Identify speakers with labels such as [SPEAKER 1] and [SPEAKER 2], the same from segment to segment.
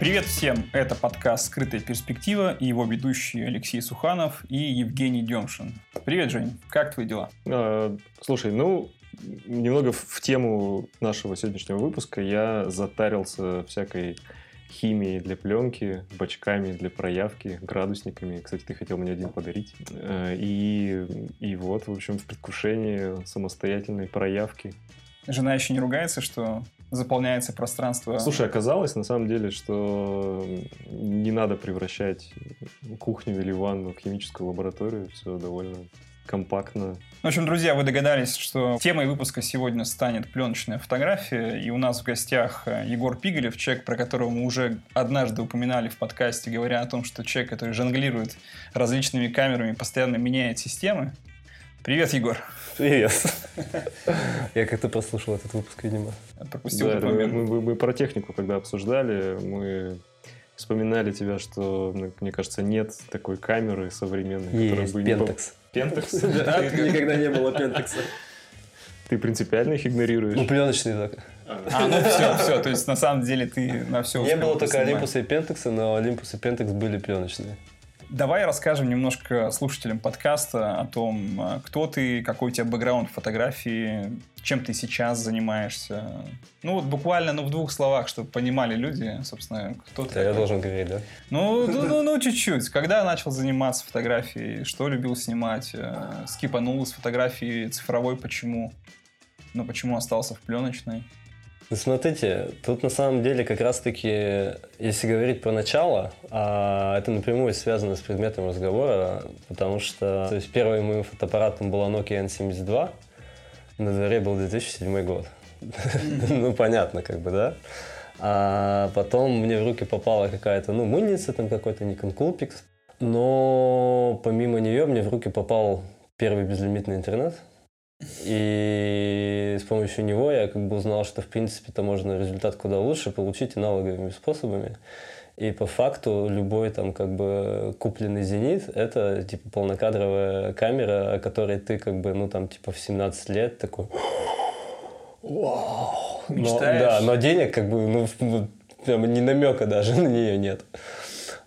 [SPEAKER 1] Привет всем! Это подкаст «Скрытая перспектива» и его ведущие Алексей Суханов и Евгений Демшин. Привет, Жень! Как твои дела?
[SPEAKER 2] А, слушай, ну, немного в тему нашего сегодняшнего выпуска я затарился всякой химией для пленки, бачками для проявки, градусниками. Кстати, ты хотел мне один подарить. Э, и, и вот, в общем, в предвкушении самостоятельной проявки.
[SPEAKER 1] Жена еще не ругается, что заполняется пространство.
[SPEAKER 2] Слушай, оказалось на самом деле, что не надо превращать кухню или ванну в химическую лабораторию. Все довольно компактно.
[SPEAKER 1] В общем, друзья, вы догадались, что темой выпуска сегодня станет пленочная фотография. И у нас в гостях э, Егор Пигалев, человек, про которого мы уже однажды упоминали в подкасте, говоря о том, что человек, который жонглирует различными камерами, постоянно меняет системы. Привет, Егор.
[SPEAKER 3] Привет. Я как-то послушал этот выпуск, видимо.
[SPEAKER 1] Пропустил
[SPEAKER 2] Да, мы,
[SPEAKER 1] момент.
[SPEAKER 2] мы- мы- мы про технику, когда обсуждали, мы вспоминали тебя, что, ну, мне кажется, нет такой камеры современной, которая
[SPEAKER 3] Есть
[SPEAKER 2] бы не по-
[SPEAKER 3] Пентекс.
[SPEAKER 2] Пентекс?
[SPEAKER 3] Да, никогда не было Пентекса.
[SPEAKER 2] Ты принципиально их игнорируешь?
[SPEAKER 3] Ну, пленочный только.
[SPEAKER 1] А, ну все, все. То есть, на самом деле, ты на все
[SPEAKER 3] Не было только Олимпуса и Пентекса, но Олимпус и Пентекс были пленочные.
[SPEAKER 1] Давай расскажем немножко слушателям подкаста о том, э, кто ты, какой у тебя бэкграунд в фотографии, чем ты сейчас занимаешься. Ну, вот буквально, ну, в двух словах, чтобы понимали люди, собственно, кто ты.
[SPEAKER 3] Я должен говорить, да?
[SPEAKER 1] Ну, ну, ну, ну, чуть-чуть. Когда начал заниматься фотографией, что любил снимать, э, скипанул с фотографии цифровой, почему? Ну, почему остался в пленочной?
[SPEAKER 3] Ну, смотрите, тут на самом деле как раз-таки, если говорить про начало, а, это напрямую связано с предметом разговора, потому что то есть первым моим фотоаппаратом была Nokia N72, на дворе был 2007 год. Ну, понятно, как бы, да? А потом мне в руки попала какая-то, ну, мыльница, там какой-то Nikon Coolpix. Но помимо нее мне в руки попал первый безлимитный интернет. И с помощью него я как бы узнал, что в принципе-то можно результат куда лучше получить аналоговыми способами. И по факту любой там как бы купленный зенит это типа полнокадровая камера, о которой ты как бы ну там типа в 17 лет такой Вау! Но-
[SPEAKER 1] Мечтаешь?
[SPEAKER 3] да, но денег как бы ну, ну, прям ни намека даже на нее нет.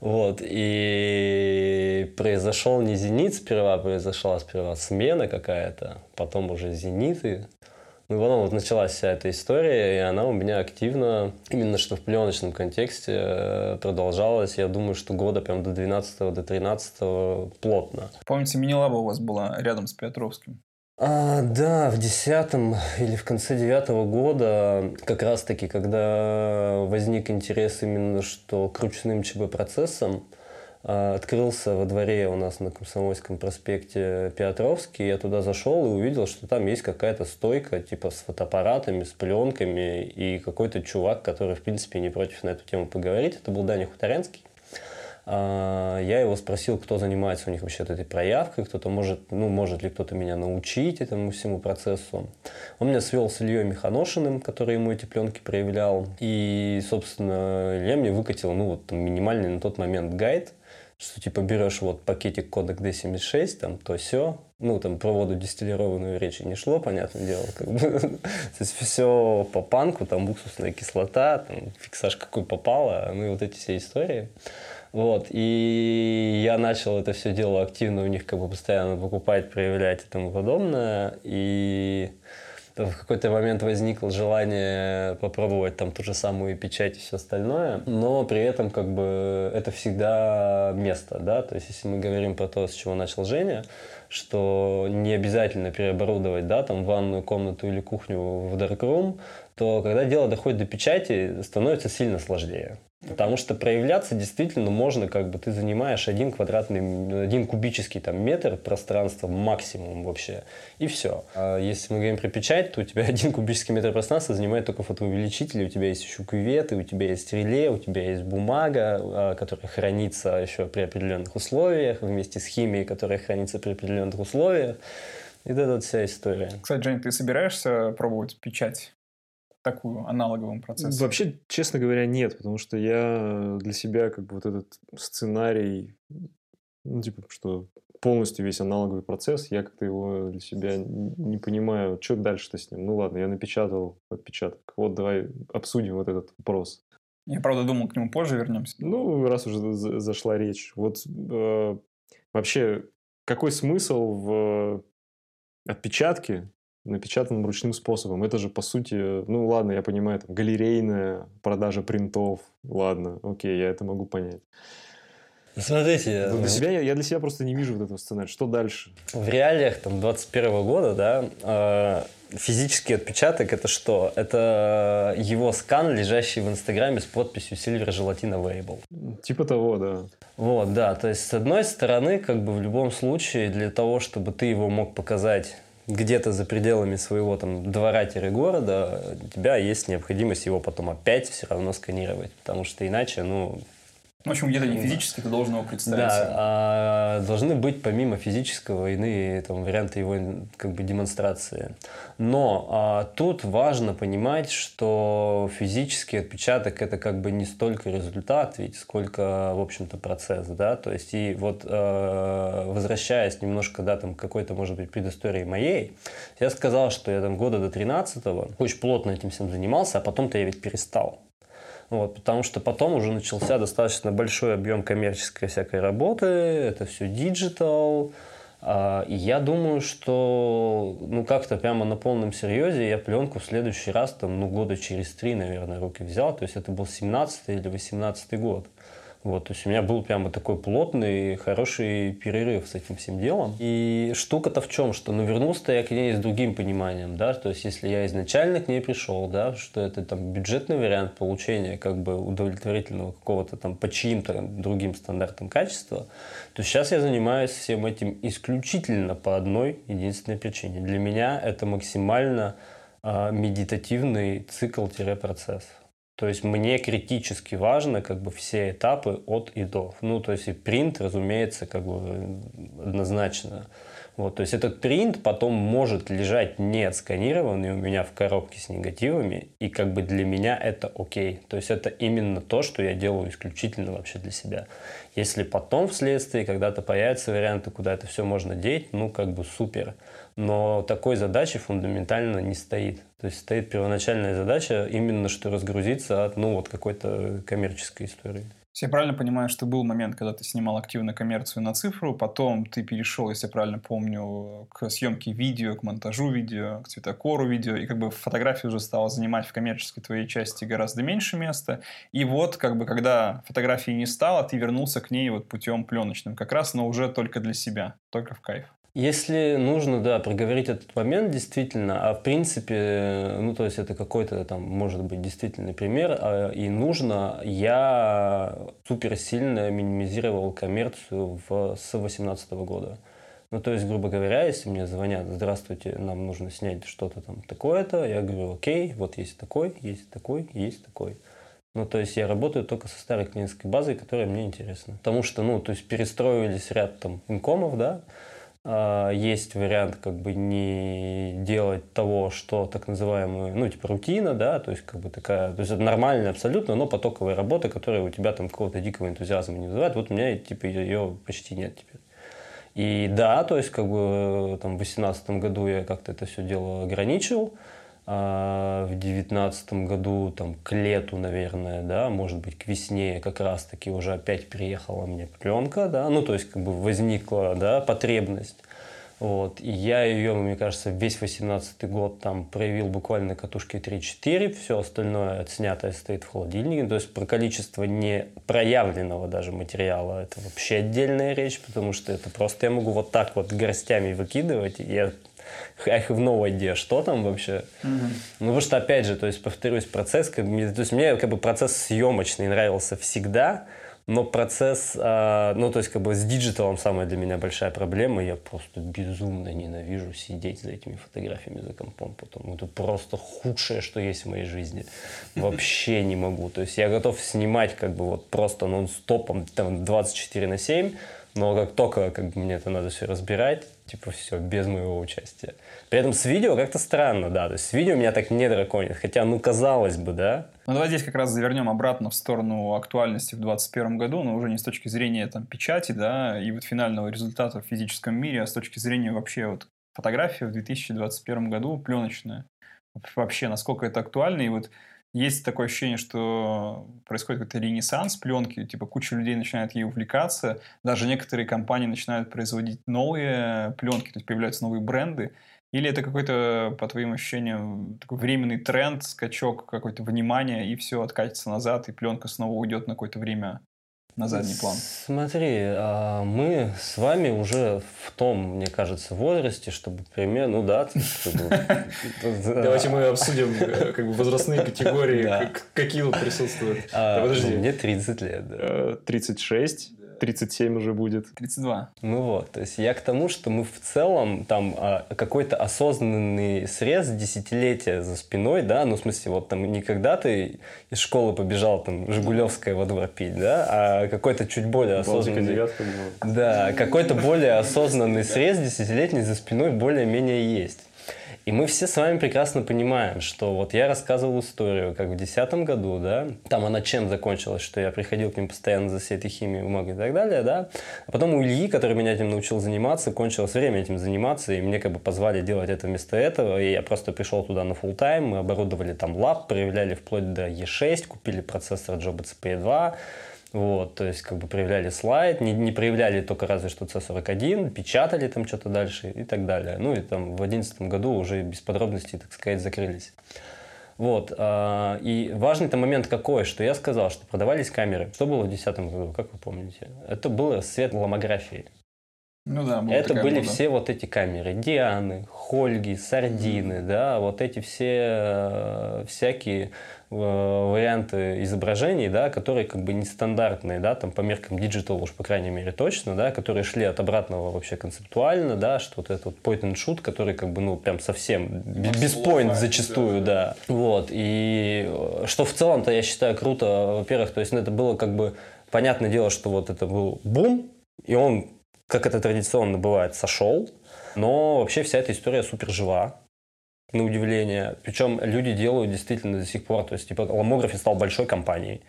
[SPEAKER 3] Вот, и произошел не «Зенит» сперва, произошла сперва смена какая-то, потом уже «Зениты». Ну, потом вот началась вся эта история, и она у меня активно, именно что в пленочном контексте, э, продолжалась, я думаю, что года прям до 12 до 13 плотно.
[SPEAKER 1] Помните, мини-лаба у вас была рядом с Петровским?
[SPEAKER 3] А, да, в десятом или в конце девятого года, как раз-таки, когда возник интерес именно что к ручным ЧБ-процессам, а, открылся во дворе у нас на Комсомольском проспекте Петровский, я туда зашел и увидел, что там есть какая-то стойка, типа с фотоаппаратами, с пленками, и какой-то чувак, который, в принципе, не против на эту тему поговорить, это был Даня Хуторянский. А, Я его спросил, кто занимается у них вообще этой проявкой, кто-то может, ну, может ли кто-то меня научить этому всему процессу. Он меня свел с Ильей Механошиным, который ему эти пленки проявлял. И, собственно, Илья мне выкатил, ну, вот там, минимальный на тот момент гайд, что типа берешь вот пакетик кодек D76, там то все, ну там про воду дистиллированную речи не шло, понятное дело, как бы. то есть все по панку, там уксусная кислота, там фиксаж какой попало, ну и вот эти все истории. Вот, и я начал это все дело активно у них как бы постоянно покупать, проявлять и тому подобное, и в какой-то момент возникло желание попробовать там ту же самую печать и все остальное, но при этом как бы это всегда место, да, то есть если мы говорим про то, с чего начал Женя, что не обязательно переоборудовать, да, там ванную комнату или кухню в darkroom, то когда дело доходит до печати, становится сильно сложнее. Потому что проявляться действительно можно, как бы ты занимаешь один квадратный, один кубический там метр пространства максимум вообще, и все. А если мы говорим про печать, то у тебя один кубический метр пространства занимает только фотоувеличитель, у тебя есть еще кюветы, у тебя есть реле, у тебя есть бумага, а, которая хранится еще при определенных условиях, вместе с химией, которая хранится при определенных условиях. И эта вот вся история.
[SPEAKER 1] Кстати, Жень, ты собираешься пробовать печать? Такую аналоговым процессом?
[SPEAKER 2] Вообще, честно говоря, нет, потому что я для себя как бы вот этот сценарий, ну, типа, что полностью весь аналоговый процесс, я как-то его для себя не понимаю, что дальше-то с ним. Ну ладно, я напечатал отпечаток. Вот давай обсудим вот этот вопрос.
[SPEAKER 1] Я, правда, думал, к нему позже вернемся.
[SPEAKER 2] Ну, раз уже зашла речь. Вот э, вообще, какой смысл в отпечатке, напечатанном ручным способом? Это же, по сути, ну, ладно, я понимаю, там, галерейная продажа принтов. Ладно, окей, я это могу понять.
[SPEAKER 3] Смотрите.
[SPEAKER 2] для себя, я, я для себя просто не вижу вот этого сценария. Что дальше?
[SPEAKER 3] В реалиях там 21 года, да, э, физический отпечаток это что? Это его скан, лежащий в Инстаграме с подписью Silver Gelatina Variable.
[SPEAKER 2] Типа того, да.
[SPEAKER 3] Вот, да. То есть, с одной стороны, как бы в любом случае, для того, чтобы ты его мог показать где-то за пределами своего там двора-города, у тебя есть необходимость его потом опять все равно сканировать, потому что иначе, ну,
[SPEAKER 1] в общем, где-то не физически ты должен его представить.
[SPEAKER 3] Да, а должны быть помимо физического иные там, варианты его как бы, демонстрации. Но а, тут важно понимать, что физический отпечаток это как бы не столько результат, ведь сколько, в общем-то, процесс, да, то есть и вот а, возвращаясь немножко, да, там какой-то, может быть, предыстории моей, я сказал, что я там года до 13 очень плотно этим всем занимался, а потом-то я ведь перестал. Вот, потому что потом уже начался достаточно большой объем коммерческой всякой работы, это все digital, а, и я думаю, что ну как-то прямо на полном серьезе я пленку в следующий раз, там, ну года через три, наверное, руки взял. То есть это был 17 или 18 год. Вот, то есть у меня был прямо такой плотный, хороший перерыв с этим всем делом. И штука-то в чем, что ну, вернулся я к ней с другим пониманием, да, то есть если я изначально к ней пришел, да, что это там бюджетный вариант получения как бы удовлетворительного какого-то там по чьим-то другим стандартам качества, то сейчас я занимаюсь всем этим исключительно по одной единственной причине. Для меня это максимально э, медитативный цикл-процесс. То есть мне критически важно как бы все этапы от и до. Ну, то есть и принт, разумеется, как бы однозначно. Вот, то есть этот принт потом может лежать не отсканированный у меня в коробке с негативами, и как бы для меня это окей. То есть это именно то, что я делаю исключительно вообще для себя. Если потом вследствие когда-то появятся варианты, куда это все можно деть, ну как бы супер но такой задачи фундаментально не стоит. То есть стоит первоначальная задача именно что разгрузиться от ну, вот какой-то коммерческой истории.
[SPEAKER 1] Я правильно понимаю, что был момент, когда ты снимал активно коммерцию на цифру, потом ты перешел, если я правильно помню, к съемке видео, к монтажу видео, к цветокору видео, и как бы фотография уже стала занимать в коммерческой твоей части гораздо меньше места. И вот, как бы, когда фотографии не стало, ты вернулся к ней вот путем пленочным, как раз, но уже только для себя, только в кайф.
[SPEAKER 3] Если нужно, да, проговорить этот момент действительно, а в принципе, ну, то есть это какой-то там, может быть, действительный пример, а, и нужно, я супер сильно минимизировал коммерцию в, с 2018 года. Ну, то есть, грубо говоря, если мне звонят, здравствуйте, нам нужно снять что-то там такое-то, я говорю, окей, вот есть такой, есть такой, есть такой. Ну, то есть я работаю только со старой клиентской базой, которая мне интересна. Потому что, ну, то есть перестроились ряд там инкомов, да, есть вариант как бы не делать того, что так называемую, ну, типа рутина, да, то есть как бы такая, то есть это нормальная абсолютно, но потоковая работа, которая у тебя там какого-то дикого энтузиазма не вызывает. Вот у меня типа ее почти нет теперь. И да, то есть как бы там в 2018 году я как-то это все дело ограничил, а в девятнадцатом году, там, к лету, наверное, да, может быть, к весне как раз-таки уже опять приехала мне пленка, да, ну, то есть, как бы возникла, да, потребность. Вот. И я ее, мне кажется, весь 18 год там проявил буквально на катушке 3-4, все остальное отснятое стоит в холодильнике. То есть про количество не проявленного даже материала это вообще отдельная речь, потому что это просто я могу вот так вот горстями выкидывать. И я I have no idea, что там вообще. Угу. Ну, потому что, опять же, то есть, повторюсь, процесс, как, то есть, мне как бы процесс съемочный нравился всегда, но процесс, э, ну, то есть, как бы с digital ом самая для меня большая проблема. Я просто безумно ненавижу сидеть за этими фотографиями за компом потом. Это просто худшее, что есть в моей жизни. Вообще не могу. То есть, я готов снимать как бы вот просто нон-стопом, там, 24 на 7, но как только как бы, мне это надо все разбирать, типа все, без моего участия. При этом с видео как-то странно, да, то есть с видео меня так не драконит, хотя, ну, казалось бы, да.
[SPEAKER 1] Ну, давай здесь как раз завернем обратно в сторону актуальности в 2021 году, но уже не с точки зрения там печати, да, и вот финального результата в физическом мире, а с точки зрения вообще вот фотографии в 2021 году пленочная. Вообще, насколько это актуально, и вот есть такое ощущение, что происходит какой-то ренессанс пленки, типа куча людей начинает ей увлекаться, даже некоторые компании начинают производить новые пленки, то есть появляются новые бренды. Или это какой-то, по твоим ощущениям, такой временный тренд, скачок какой-то внимания, и все откатится назад, и пленка снова уйдет на какое-то время на задний план?
[SPEAKER 3] Смотри, а, мы с вами уже в том, мне кажется, возрасте, чтобы примерно, ну да.
[SPEAKER 2] Давайте мы обсудим э, как бы возрастные категории, какие тут присутствуют.
[SPEAKER 3] А, подожди. Мне 30 лет.
[SPEAKER 2] 36. 37 уже будет.
[SPEAKER 1] 32.
[SPEAKER 3] Ну вот, то есть я к тому, что мы в целом там а, какой-то осознанный срез десятилетия за спиной, да, ну в смысле вот там не когда ты из школы побежал там Жигулевское во двор пить, да, а какой-то чуть более осознанный... Да, какой-то более осознанный срез десятилетний за спиной более-менее есть. И мы все с вами прекрасно понимаем, что вот я рассказывал историю, как в 2010 году, да, там она чем закончилась, что я приходил к ним постоянно за всей этой химией, бумагой и так далее, да, а потом у Ильи, который меня этим научил заниматься, кончилось время этим заниматься, и мне как бы позвали делать это вместо этого, и я просто пришел туда на full тайм мы оборудовали там лаб, проявляли вплоть до E6, купили процессор Joba CP2, вот, то есть как бы проявляли слайд, не, не проявляли только разве что C41, печатали там что-то дальше и так далее. Ну и там в 2011 году уже без подробностей, так сказать, закрылись. Вот. А, и важный там момент какой, что я сказал, что продавались камеры. Что было в 2010 году, как вы помните? Это было свет ломографии.
[SPEAKER 1] Ну да,
[SPEAKER 3] Это были мода. все вот эти камеры. Дианы, Хольги, Сардины, mm-hmm. да, вот эти все э, всякие э, варианты изображений, да, которые как бы нестандартные, да, там по меркам digital уж по крайней мере точно, да, которые шли от обратного вообще концептуально, да, что вот этот point and shoot, который как бы, ну, прям совсем без point зачастую, да. да. Вот, и э, что в целом-то я считаю круто, во-первых, то есть ну, это было как бы понятное дело, что вот это был бум, и он как это традиционно бывает, сошел. Но вообще вся эта история супер жива, на удивление. Причем люди делают действительно до сих пор. То есть, типа, Lomography стал большой компанией.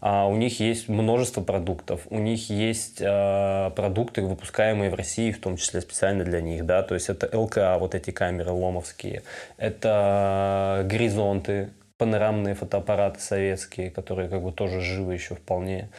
[SPEAKER 3] А у них есть множество продуктов. У них есть э, продукты, выпускаемые в России, в том числе специально для них. Да? То есть это ЛКА, вот эти камеры ломовские. Это горизонты, панорамные фотоаппараты советские, которые как бы тоже живы еще вполне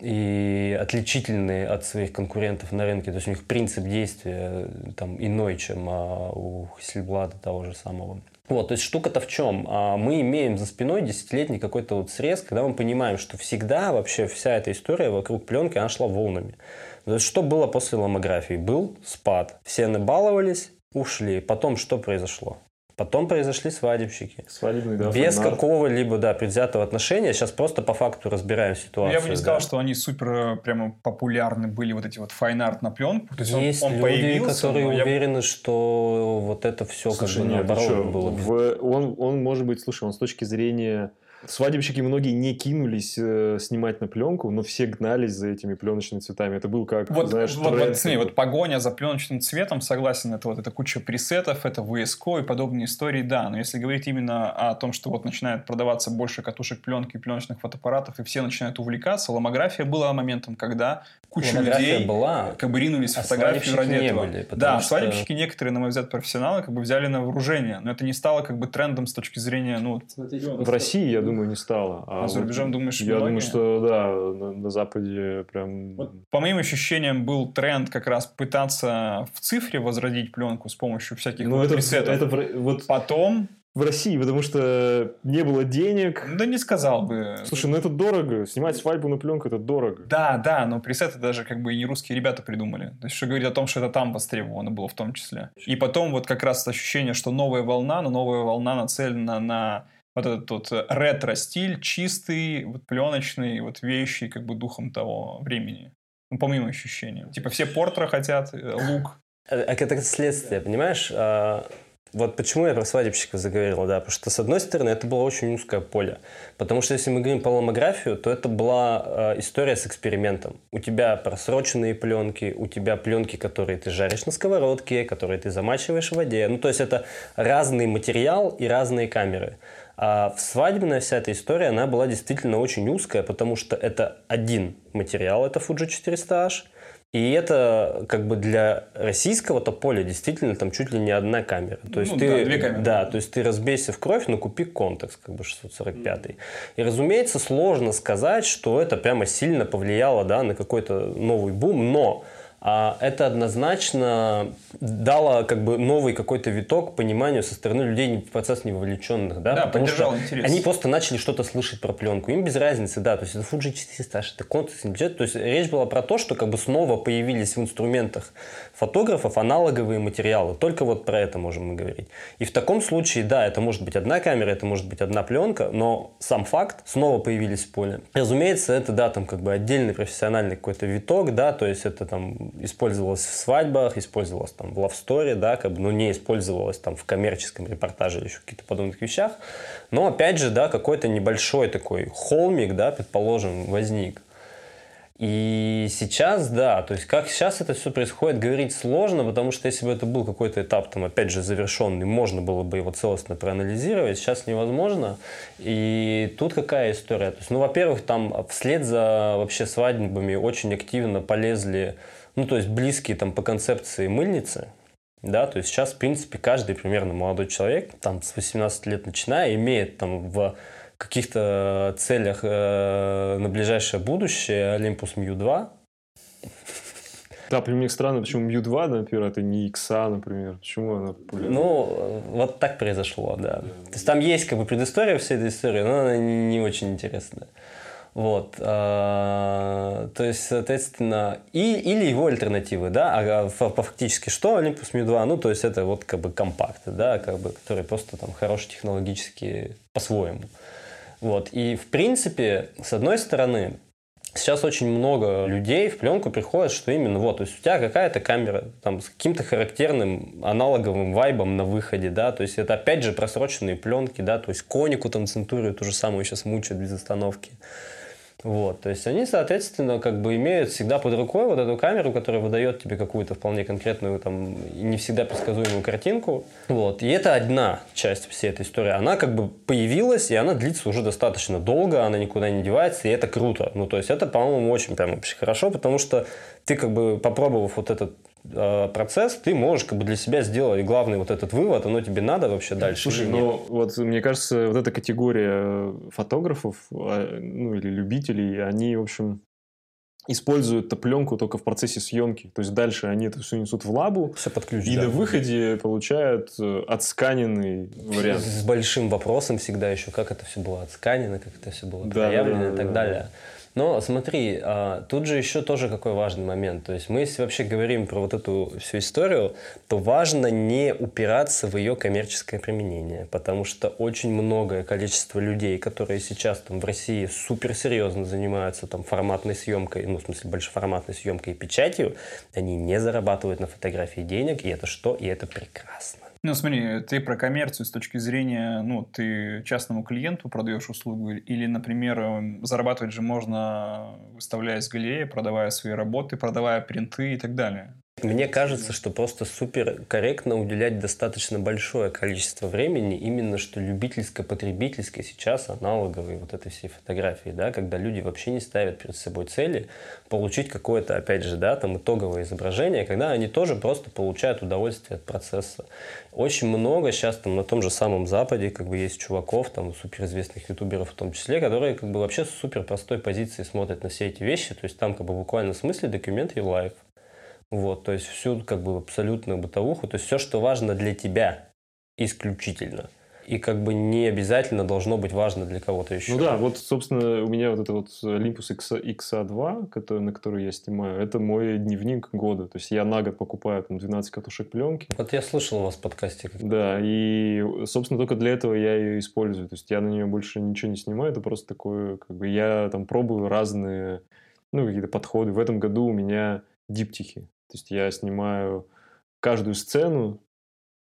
[SPEAKER 3] и отличительные от своих конкурентов на рынке. То есть у них принцип действия э, там иной, чем а, у Хассельблада того же самого. Вот, то есть штука-то в чем? А, мы имеем за спиной десятилетний какой-то вот срез, когда мы понимаем, что всегда вообще вся эта история вокруг пленки, она шла волнами. То есть что было после ломографии? Был спад. Все набаловались, ушли. Потом что произошло? Потом произошли свадебщики.
[SPEAKER 2] Свадебный, да.
[SPEAKER 3] Без какого-либо, да, предвзятого отношения. Сейчас просто по факту разбираем ситуацию.
[SPEAKER 1] Я бы не сказал, да. что они супер э, прямо популярны были, вот эти вот fine art на пленку.
[SPEAKER 3] То есть, есть он, он люди, которые я... уверены, что вот это все слушай, как бы нет, наоборот было.
[SPEAKER 2] В, он, он может быть, слушай, он с точки зрения Свадебщики многие не кинулись э, снимать на пленку, но все гнались за этими пленочными цветами. Это был как,
[SPEAKER 1] вот,
[SPEAKER 2] знаешь,
[SPEAKER 1] вот, тренд. вот, смотри, вот погоня за пленочным цветом, согласен, это вот это куча пресетов, это VSCO и подобные истории, да. Но если говорить именно о том, что вот начинает продаваться больше катушек пленки и пленочных фотоаппаратов, и все начинают увлекаться, ломография была моментом, когда куча людей
[SPEAKER 3] была,
[SPEAKER 1] как бы ринулись а в фотографию ради не этого. Были, да, что... свадебщики некоторые, на мой взгляд, профессионалы, как бы взяли на вооружение, но это не стало как бы трендом с точки зрения, ну...
[SPEAKER 2] В России, я думаю, не стало.
[SPEAKER 1] А, а за рубежом, вот, думаешь,
[SPEAKER 2] Я думаю, что да, на, на Западе прям... Вот,
[SPEAKER 1] по моим ощущениям, был тренд как раз пытаться в цифре возродить пленку с помощью всяких ну, вот это, пресетов. Это, вот... Потом
[SPEAKER 2] в России, потому что не было денег.
[SPEAKER 1] Да не сказал бы.
[SPEAKER 2] Слушай, ну это дорого. Снимать свадьбу на пленку это дорого.
[SPEAKER 1] Да, да, но пресеты даже как бы и не русские ребята придумали. То есть, что говорит о том, что это там востребовано было в том числе. И потом вот как раз ощущение, что новая волна, но новая волна нацелена на вот этот вот ретро-стиль, чистый, вот пленочный, вот веющий как бы духом того времени. Ну, по моим ощущениям. Типа все портера хотят, э, лук.
[SPEAKER 3] А, а это следствие, понимаешь? А, вот почему я про свадебщиков заговорил, да, потому что, с одной стороны, это было очень узкое поле. Потому что если мы говорим про ломографию, то это была э, история с экспериментом. У тебя просроченные пленки, у тебя пленки, которые ты жаришь на сковородке, которые ты замачиваешь в воде. Ну, то есть это разный материал и разные камеры. А в свадебная вся эта история, она была действительно очень узкая, потому что это один материал, это Fuji 400H, И это как бы для российского-то поля действительно там чуть ли не одна камера. То есть
[SPEAKER 1] Ну
[SPEAKER 3] ты,
[SPEAKER 1] да, две камеры.
[SPEAKER 3] Да, то есть ты разбейся в кровь, но купи контекст, как бы 645. И, разумеется, сложно сказать, что это прямо сильно повлияло да, на какой-то новый бум, но это однозначно дало как бы новый какой-то виток пониманию со стороны людей в процесс не вовлеченных, да,
[SPEAKER 1] Да,
[SPEAKER 3] потому что
[SPEAKER 1] интерес.
[SPEAKER 3] они просто начали что-то слышать про пленку, им без разницы, да, то есть это Fuji 400, это контекст, не бюджет, то есть речь была про то, что как бы снова появились в инструментах фотографов аналоговые материалы, только вот про это можем мы говорить. И в таком случае, да, это может быть одна камера, это может быть одна пленка, но сам факт, снова появились в поле. Разумеется, это, да, там как бы отдельный профессиональный какой-то виток, да, то есть это там использовалось в свадьбах, использовалось там в love story, да, как бы, но не использовалось там в коммерческом репортаже или еще каких-то подобных вещах. Но опять же, да, какой-то небольшой такой холмик, да, предположим, возник. И сейчас, да, то есть как сейчас это все происходит, говорить сложно, потому что если бы это был какой-то этап, там, опять же, завершенный, можно было бы его целостно проанализировать, сейчас невозможно. И тут какая история? То есть, ну, во-первых, там вслед за вообще свадьбами очень активно полезли, ну, то есть близкие там по концепции мыльницы, да, то есть сейчас, в принципе, каждый примерно молодой человек, там, с 18 лет начиная, имеет там в каких-то целях э, на ближайшее будущее Olympus Mu 2.
[SPEAKER 2] Да, при мне странно, почему Мью 2, например, это не Икса, например. Почему она популярна?
[SPEAKER 3] Ну, вот так произошло, да. То есть там есть как бы предыстория всей этой истории, но она не очень интересная. Вот, а, то есть, соответственно, и, или его альтернативы, да, а фа- фактически что Olympus Mu 2, ну, то есть это вот как бы компакты, да, как бы, которые просто там хорошие технологически по-своему. Вот, и в принципе, с одной стороны, Сейчас очень много людей в пленку приходят, что именно вот, то есть у тебя какая-то камера там с каким-то характерным аналоговым вайбом на выходе, да, то есть это опять же просроченные пленки, да, то есть конику там центурию ту же самую сейчас мучают без остановки. Вот, то есть они, соответственно, как бы имеют всегда под рукой вот эту камеру, которая выдает тебе какую-то вполне конкретную, там, не всегда предсказуемую картинку. Вот, и это одна часть всей этой истории. Она как бы появилась, и она длится уже достаточно долго, она никуда не девается, и это круто. Ну, то есть это, по-моему, очень прям вообще хорошо, потому что ты как бы попробовав вот этот процесс, ты можешь как бы для себя сделать главный вот этот вывод, оно тебе надо вообще дальше.
[SPEAKER 2] Слушай, ну вот мне кажется, вот эта категория фотографов, а, ну или любителей, они, в общем, используют эту пленку только в процессе съемки. То есть дальше они это все несут в лабу,
[SPEAKER 3] все под ключ.
[SPEAKER 2] и
[SPEAKER 3] да.
[SPEAKER 2] на выходе получают э, отсканенный вариант.
[SPEAKER 3] С большим вопросом всегда еще, как это все было отсканено, как это все было
[SPEAKER 2] Да,
[SPEAKER 3] проявлено
[SPEAKER 2] да,
[SPEAKER 3] и так
[SPEAKER 2] да,
[SPEAKER 3] далее. Но смотри, а, тут же еще тоже какой важный момент. То есть мы, если вообще говорим про вот эту всю историю, то важно не упираться в ее коммерческое применение, потому что очень многое количество людей, которые сейчас там в России суперсерьезно занимаются там форматной съемкой, ну, в смысле, большеформатной съемкой и печатью, они не зарабатывают на фотографии денег, и это что? И это прекрасно.
[SPEAKER 1] Ну, смотри, ты про коммерцию с точки зрения, ну, ты частному клиенту продаешь услугу, или, например, эм, зарабатывать же можно, выставляя с галереи, продавая свои работы, продавая принты и так далее.
[SPEAKER 3] Мне кажется, что просто супер корректно уделять достаточно большое количество времени именно что любительско-потребительской сейчас аналоговой вот этой всей фотографии, да, когда люди вообще не ставят перед собой цели получить какое-то, опять же, да, там итоговое изображение, когда они тоже просто получают удовольствие от процесса. Очень много сейчас там на том же самом Западе как бы есть чуваков, там суперизвестных ютуберов в том числе, которые как бы вообще с супер простой позиции смотрят на все эти вещи, то есть там как бы буквально в смысле документ и лайф. Вот, то есть всю как бы абсолютную бытовуху, то есть все, что важно для тебя исключительно. И как бы не обязательно должно быть важно для кого-то еще.
[SPEAKER 2] Ну да, вот, собственно, у меня вот это вот Olympus X, XA2, который, на который я снимаю, это мой дневник года. То есть я на год покупаю там 12 катушек пленки.
[SPEAKER 3] Вот я слышал у вас в подкасте.
[SPEAKER 2] Да, и, собственно, только для этого я ее использую. То есть я на нее больше ничего не снимаю, это просто такое, как бы я там пробую разные, ну, какие-то подходы. В этом году у меня диптихи. То есть я снимаю каждую сцену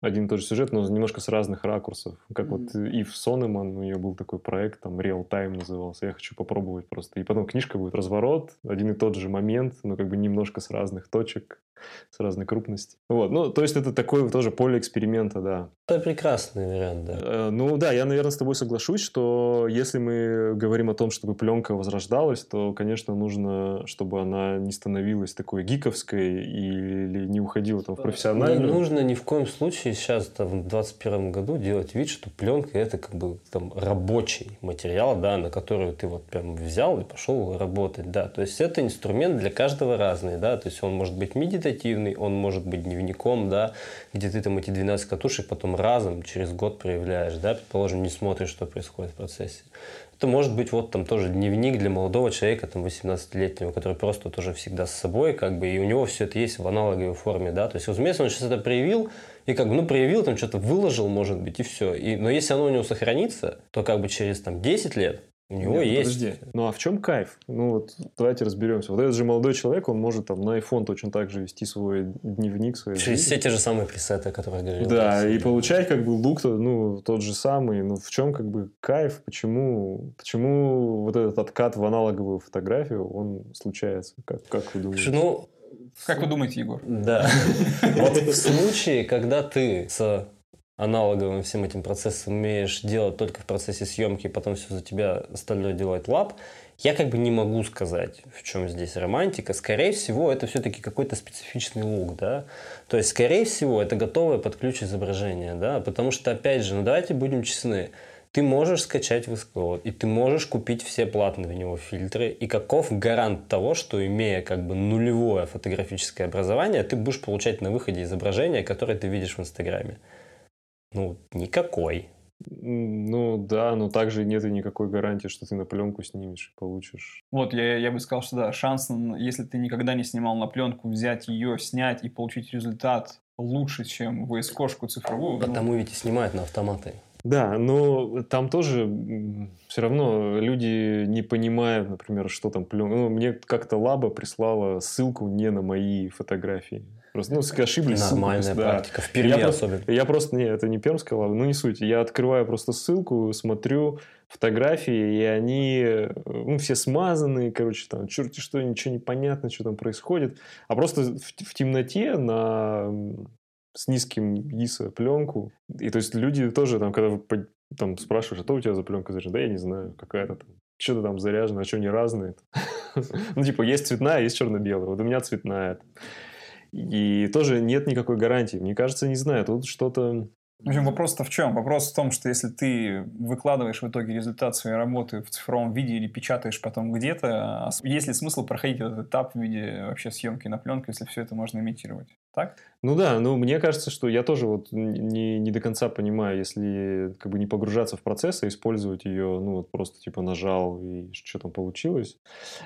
[SPEAKER 2] один и тот же сюжет, но немножко с разных ракурсов. Как mm-hmm. вот Ив Сонеман, у нее был такой проект, там Real Time назывался. Я хочу попробовать просто. И потом книжка будет разворот, один и тот же момент, но как бы немножко с разных точек с разной крупности. Вот, ну, то есть это такое тоже поле эксперимента, да.
[SPEAKER 3] Это прекрасный вариант, да.
[SPEAKER 2] Э, ну да, я, наверное, с тобой соглашусь, что если мы говорим о том, чтобы пленка возрождалась, то, конечно, нужно, чтобы она не становилась такой гиковской или не уходила там в профессиональную.
[SPEAKER 3] Не нужно ни в коем случае сейчас, там, в 2021 году делать вид, что пленка это как бы там рабочий материал, да, на который ты вот прям взял и пошел работать, да. То есть это инструмент для каждого разный, да, то есть он может быть медитативный, он может быть дневником, да, где ты там эти 12 катушек потом разом через год проявляешь, да, предположим, не смотришь, что происходит в процессе. Это может быть вот там тоже дневник для молодого человека, там 18-летнего, который просто тоже всегда с собой, как бы, и у него все это есть в аналоговой форме, да, то есть вместо он сейчас это проявил, и как бы, ну, проявил, там что-то выложил, может быть, и все. И, но если оно у него сохранится, то как бы через там 10 лет у него Нет, ну, есть. Подожди.
[SPEAKER 2] Ну а в чем кайф? Ну вот давайте разберемся. Вот этот же молодой человек, он может там на iPhone точно так же вести свой дневник, свой.
[SPEAKER 3] Через все те же самые пресеты, о которых я говорил.
[SPEAKER 2] Да, и получать как бы лук ну тот же самый. Ну в чем как бы кайф? Почему почему вот этот откат в аналоговую фотографию он случается? Как как вы думаете?
[SPEAKER 1] Ну как вы думаете, Егор?
[SPEAKER 3] Да. Вот в случае, когда ты с аналоговым всем этим процессом умеешь делать только в процессе съемки, и потом все за тебя остальное делает лап, я как бы не могу сказать, в чем здесь романтика. Скорее всего, это все-таки какой-то специфичный лук, да. То есть, скорее всего, это готовое под ключ изображение, да. Потому что, опять же, ну давайте будем честны, ты можешь скачать VSCO, и ты можешь купить все платные в него фильтры, и каков гарант того, что имея как бы нулевое фотографическое образование, ты будешь получать на выходе изображение, которое ты видишь в Инстаграме. Ну, никакой.
[SPEAKER 2] Ну да, но также нет и никакой гарантии, что ты на пленку снимешь и получишь.
[SPEAKER 1] Вот, я, я бы сказал, что да, шанс, если ты никогда не снимал на пленку, взять ее, снять и получить результат лучше, чем VS-кошку цифровую.
[SPEAKER 3] Ну Потому ну... ведь и снимают на автоматы.
[SPEAKER 2] Да, но там тоже все равно люди не понимают, например, что там пленка. Ну, мне как-то Лаба прислала ссылку не на мои фотографии. Просто, ну, ошиблись.
[SPEAKER 3] Нормальная ссылку, практика. Да. В Перми
[SPEAKER 2] я
[SPEAKER 3] особенно.
[SPEAKER 2] Просто, я просто, не, это не пермская лава, ну, не суть. Я открываю просто ссылку, смотрю фотографии, и они, ну, все смазанные, короче, там, черти что, ничего не понятно, что там происходит. А просто в, в темноте на с низким ISO пленку. И то есть люди тоже там, когда там спрашиваешь, а что у тебя за пленка заряжена? Да я не знаю, какая-то там. Что-то там заряжено, а что не разные? Ну, типа, есть цветная, есть черно-белая. Вот у меня цветная. И тоже нет никакой гарантии. Мне кажется, не знаю, тут что-то...
[SPEAKER 1] В общем, вопрос-то в чем? Вопрос в том, что если ты выкладываешь в итоге результат своей работы в цифровом виде или печатаешь потом где-то, а есть ли смысл проходить этот этап в виде вообще съемки на пленку, если все это можно имитировать? Так?
[SPEAKER 2] Ну да, ну мне кажется, что я тоже вот не, не до конца понимаю, если как бы не погружаться в процесс, а использовать ее, ну вот просто типа нажал и что там получилось.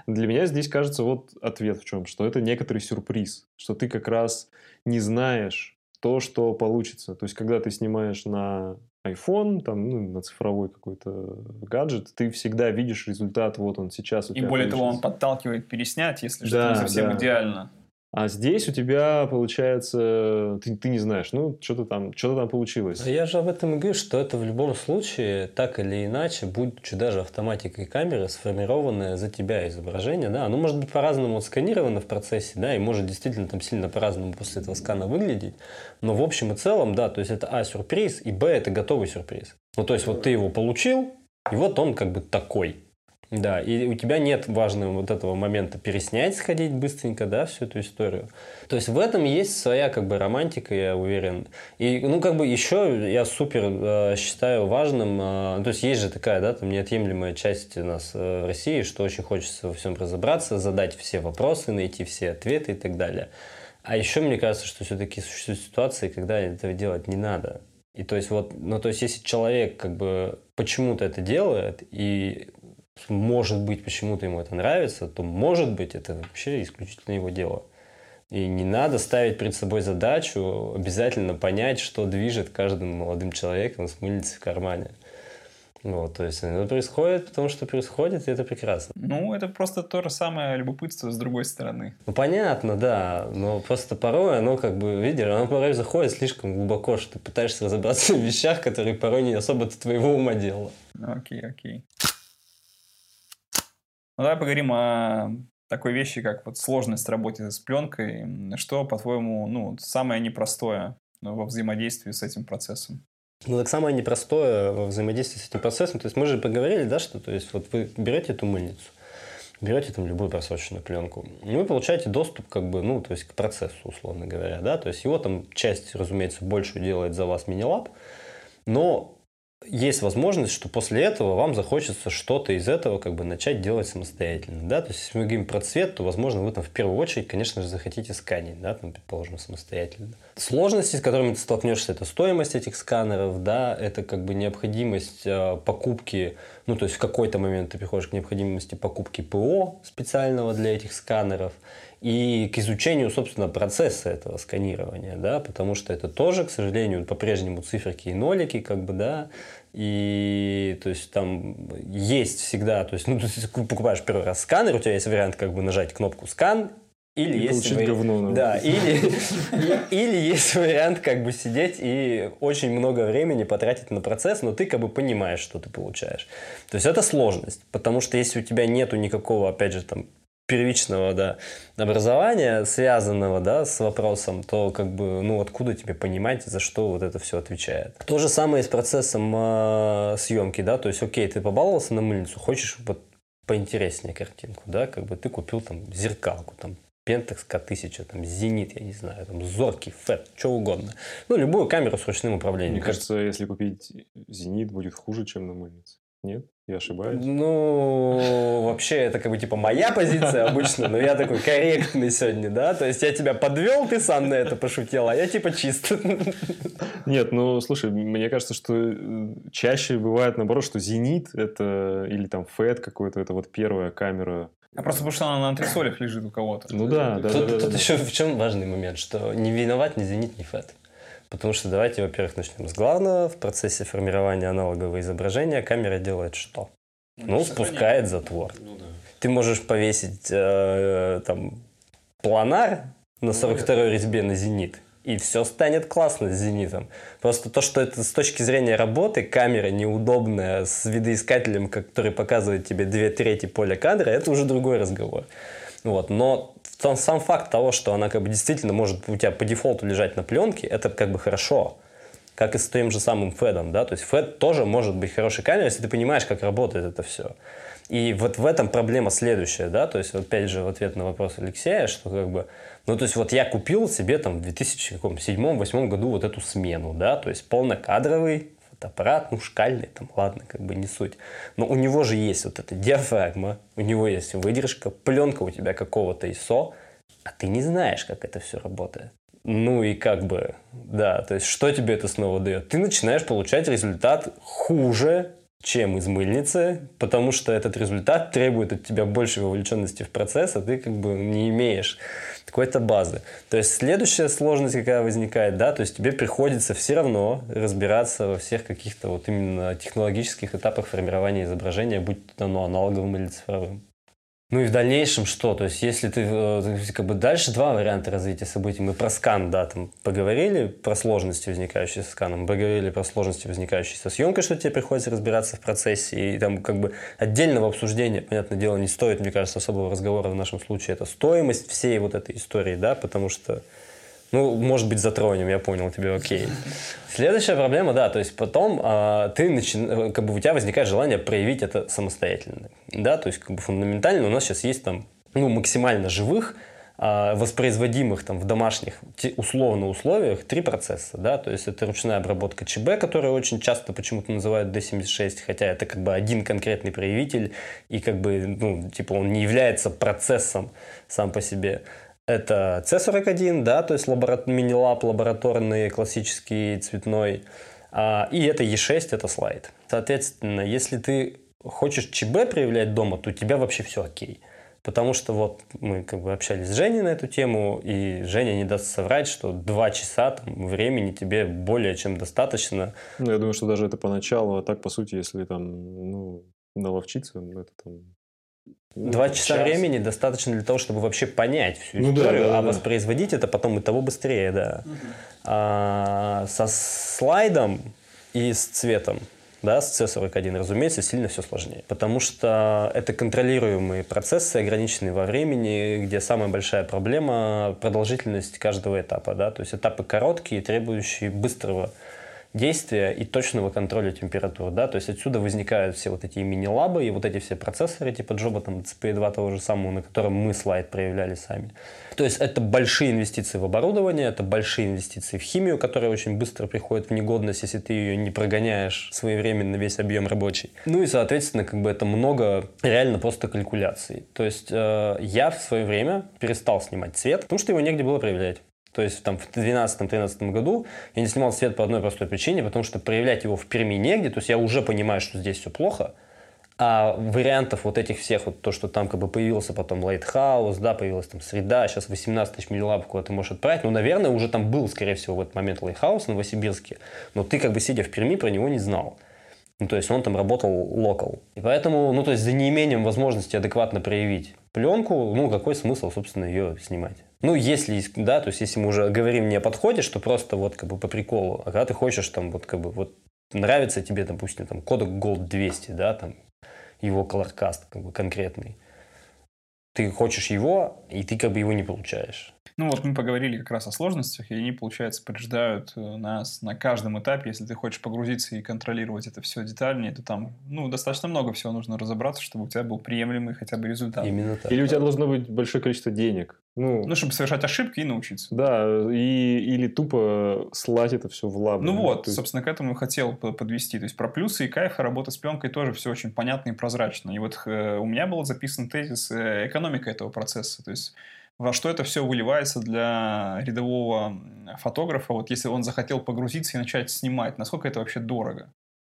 [SPEAKER 2] Для меня здесь кажется вот ответ в чем, что это некоторый сюрприз, что ты как раз не знаешь, то, что получится. То есть, когда ты снимаешь на iPhone, там, ну, на цифровой какой-то гаджет, ты всегда видишь результат, вот он сейчас у
[SPEAKER 1] И более того, он подталкивает переснять, если да, что-то не совсем да. идеально.
[SPEAKER 2] А здесь у тебя получается, ты, ты не знаешь, ну, что-то там, что-то там получилось.
[SPEAKER 3] А я же об этом и говорю, что это в любом случае, так или иначе, будет даже автоматикой камеры сформированное за тебя изображение, да, оно может быть по-разному сканировано в процессе, да, и может действительно там сильно по-разному после этого скана выглядеть, но в общем и целом, да, то есть это А, сюрприз, и Б, это готовый сюрприз. Ну, то есть вот ты его получил, и вот он как бы такой. Да, и у тебя нет важного вот этого момента переснять, сходить быстренько, да, всю эту историю. То есть в этом есть своя как бы романтика, я уверен. И, ну, как бы еще я супер э, считаю важным, э, то есть есть же такая, да, там неотъемлемая часть у нас э, России, что очень хочется во всем разобраться, задать все вопросы, найти все ответы и так далее. А еще мне кажется, что все-таки существуют ситуации, когда этого делать не надо. И то есть вот, ну то есть если человек как бы почему-то это делает, и может быть, почему-то ему это нравится, то может быть, это вообще исключительно его дело. И не надо ставить перед собой задачу обязательно понять, что движет каждым молодым человеком с мыльницей в кармане. Вот, то есть это происходит, потому что происходит, и это прекрасно.
[SPEAKER 1] Ну, это просто то же самое любопытство с другой стороны.
[SPEAKER 3] Ну, понятно, да, но просто порой оно как бы, видишь, оно порой заходит слишком глубоко, что ты пытаешься разобраться в вещах, которые порой не особо твоего ума дело.
[SPEAKER 1] Окей, окей. Ну, давай поговорим о такой вещи, как вот сложность работы с пленкой. Что, по-твоему, ну, самое непростое во взаимодействии с этим процессом?
[SPEAKER 3] Ну, так самое непростое во взаимодействии с этим процессом, то есть мы же поговорили, да, что то есть вот вы берете эту мыльницу, берете там любую просроченную пленку, и вы получаете доступ как бы, ну, то есть к процессу, условно говоря, да, то есть его там часть, разумеется, большую делает за вас мини-лаб, но есть возможность, что после этого вам захочется что-то из этого как бы начать делать самостоятельно. Да? То есть, если мы говорим про цвет, то, возможно, вы там в первую очередь, конечно же, захотите сканить, да, там, предположим, самостоятельно. Сложности, с которыми ты столкнешься, это стоимость этих сканеров, да, это как бы необходимость э, покупки, ну, то есть в какой-то момент ты приходишь к необходимости покупки ПО специального для этих сканеров – и к изучению, собственно, процесса этого сканирования, да, потому что это тоже, к сожалению, по-прежнему циферки и нолики, как бы, да, и то есть там есть всегда, то есть, ну, ты покупаешь первый раз сканер, у тебя есть вариант как бы нажать кнопку скан, или
[SPEAKER 2] и
[SPEAKER 3] есть
[SPEAKER 2] вари... говно,
[SPEAKER 3] да, или, или есть вариант как бы сидеть и очень много времени потратить на процесс, но ты как бы понимаешь, что ты получаешь. То есть это сложность, потому что если у тебя нету никакого, опять же, там первичного да, образования, связанного да, с вопросом, то как бы, ну, откуда тебе понимать, за что вот это все отвечает. То же самое и с процессом э, съемки, да, то есть, окей, ты побаловался на мыльницу, хочешь вот поинтереснее картинку, да, как бы ты купил там зеркалку, там, Pentax К1000, там, Зенит, я не знаю, там, Зоркий, Фэт, что угодно. Ну, любую камеру с ручным управлением.
[SPEAKER 2] Мне кажется, если купить Зенит, будет хуже, чем на мыльнице. Нет? Я ошибаюсь?
[SPEAKER 3] Ну, вообще, это как бы типа моя позиция обычно, но я такой корректный сегодня, да? То есть я тебя подвел, ты сам на это пошутил, а я типа чист.
[SPEAKER 2] Нет, ну, слушай, мне кажется, что э, чаще бывает наоборот, что «Зенит» это или там «Фэт» какой-то, это вот первая камера
[SPEAKER 1] а просто потому что она на антресолях лежит у кого-то.
[SPEAKER 2] Ну да, да.
[SPEAKER 3] Тут,
[SPEAKER 2] да,
[SPEAKER 3] тут
[SPEAKER 2] да,
[SPEAKER 3] еще в чем важный момент, что не виноват ни «Зенит», ни «Фэт». Потому что давайте, во-первых, начнем с главного. В процессе формирования аналогового изображения камера делает что? Ну, ну спускает затвор. Ну, да. Ты можешь повесить э, там планар на 42-й ну, резьбе на зенит, и все станет классно с зенитом. Просто то, что это с точки зрения работы, камера неудобная с видоискателем, который показывает тебе две трети поля кадра, это уже другой разговор. Вот. Но сам факт того, что она как бы действительно может у тебя по дефолту лежать на пленке, это как бы хорошо. Как и с тем же самым федом, да, то есть фед тоже может быть хорошей камерой, если ты понимаешь, как работает это все. И вот в этом проблема следующая, да, то есть опять же в ответ на вопрос Алексея, что как бы, ну то есть вот я купил себе там в 2007-2008 году вот эту смену, да, то есть полнокадровый фотоаппарат, ну, шкальный, там, ладно, как бы не суть. Но у него же есть вот эта диафрагма, у него есть выдержка, пленка у тебя какого-то ISO, а ты не знаешь, как это все работает. Ну и как бы, да, то есть что тебе это снова дает? Ты начинаешь получать результат хуже, чем из мыльницы, потому что этот результат требует от тебя большей вовлеченности в процесс, а ты как бы не имеешь какой-то базы. То есть следующая сложность, какая возникает, да, то есть тебе приходится все равно разбираться во всех каких-то вот именно технологических этапах формирования изображения, будь то оно аналоговым или цифровым. Ну и в дальнейшем что? То есть, если ты э, как бы дальше два варианта развития событий. Мы про скан, да, там поговорили, про сложности, возникающие со сканом, поговорили про сложности, возникающие со съемкой, что тебе приходится разбираться в процессе. И там как бы отдельного обсуждения, понятное дело, не стоит, мне кажется, особого разговора в нашем случае. Это стоимость всей вот этой истории, да, потому что ну, может быть, затронем, я понял, тебе окей. Следующая проблема, да, то есть потом а, ты начи... как бы у тебя возникает желание проявить это самостоятельно, да, то есть как бы фундаментально у нас сейчас есть там, ну, максимально живых, а, воспроизводимых там в домашних условно условиях три процесса, да, то есть это ручная обработка ЧБ, которая очень часто почему-то называют D76, хотя это как бы один конкретный проявитель и как бы, ну, типа он не является процессом сам по себе. Это C41, да, то есть лабора... мини-лаб лабораторный, классический, цветной. А, и это E6, это слайд. Соответственно, если ты хочешь ЧБ проявлять дома, то у тебя вообще все окей. Потому что вот мы как бы общались с Женей на эту тему, и Женя не даст соврать, что два часа там, времени тебе более чем достаточно.
[SPEAKER 2] Ну, я думаю, что даже это поначалу, а так, по сути, если там, ну, наловчиться, это там
[SPEAKER 3] Два часа час. времени достаточно для того, чтобы вообще понять всю ну, историю, да, да, а да. воспроизводить это потом и того быстрее, да. Угу. А, со слайдом и с цветом да, с C41, разумеется, сильно все сложнее. Потому что это контролируемые процессы, ограниченные во времени, где самая большая проблема – продолжительность каждого этапа. Да? То есть этапы короткие, требующие быстрого действия и точного контроля температуры. Да? То есть отсюда возникают все вот эти мини-лабы и вот эти все процессоры типа Джоба, там, CP2 того же самого, на котором мы слайд проявляли сами. То есть это большие инвестиции в оборудование, это большие инвестиции в химию, которая очень быстро приходит в негодность, если ты ее не прогоняешь своевременно весь объем рабочий. Ну и, соответственно, как бы это много реально просто калькуляций. То есть э, я в свое время перестал снимать цвет, потому что его негде было проявлять. То есть там в 2012-2013 году я не снимал цвет по одной простой причине, потому что проявлять его в Перми негде, то есть я уже понимаю, что здесь все плохо, а вариантов вот этих всех, вот то, что там как бы появился потом Lighthouse, да, появилась там среда, сейчас 18 тысяч миллилабов куда ты можешь отправить, ну, наверное, уже там был, скорее всего, в этот момент Lighthouse в Новосибирске, но ты как бы сидя в Перми про него не знал. Ну, то есть он там работал локал. И поэтому, ну, то есть за неимением возможности адекватно проявить пленку, ну, какой смысл, собственно, ее снимать? Ну, если, да, то есть если мы уже говорим не о подходе, что просто вот как бы по приколу, а когда ты хочешь там вот как бы вот нравится тебе, допустим, там кодек Gold 200, да, там его colorcast как бы конкретный, ты хочешь его, и ты как бы его не получаешь.
[SPEAKER 1] Ну вот мы поговорили как раз о сложностях, и они, получается, побеждают э, нас на каждом этапе. Если ты хочешь погрузиться и контролировать это все детальнее, то там ну, достаточно много всего нужно разобраться, чтобы у тебя был приемлемый хотя бы результат.
[SPEAKER 2] Именно так. Или у тебя должно быть большое количество денег.
[SPEAKER 1] Ну, ну, чтобы совершать ошибки и научиться.
[SPEAKER 2] Да, и, или тупо слать это все в лаб.
[SPEAKER 1] Ну вот, есть... собственно, к этому и хотел подвести. То есть про плюсы и кайфы работы с пленкой тоже все очень понятно и прозрачно. И вот э, у меня был записан тезис э, экономика этого процесса. То есть во что это все выливается для рядового фотографа, вот если он захотел погрузиться и начать снимать, насколько это вообще дорого.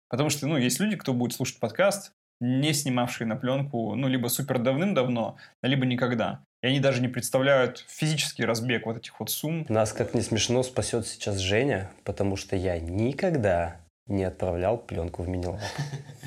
[SPEAKER 1] Потому что, ну, есть люди, кто будет слушать подкаст, не снимавшие на пленку, ну, либо супер давным-давно, либо никогда. И они даже не представляют физический разбег вот этих вот сумм.
[SPEAKER 3] Нас, как не смешно, спасет сейчас Женя, потому что я никогда не отправлял пленку в мини-лаб.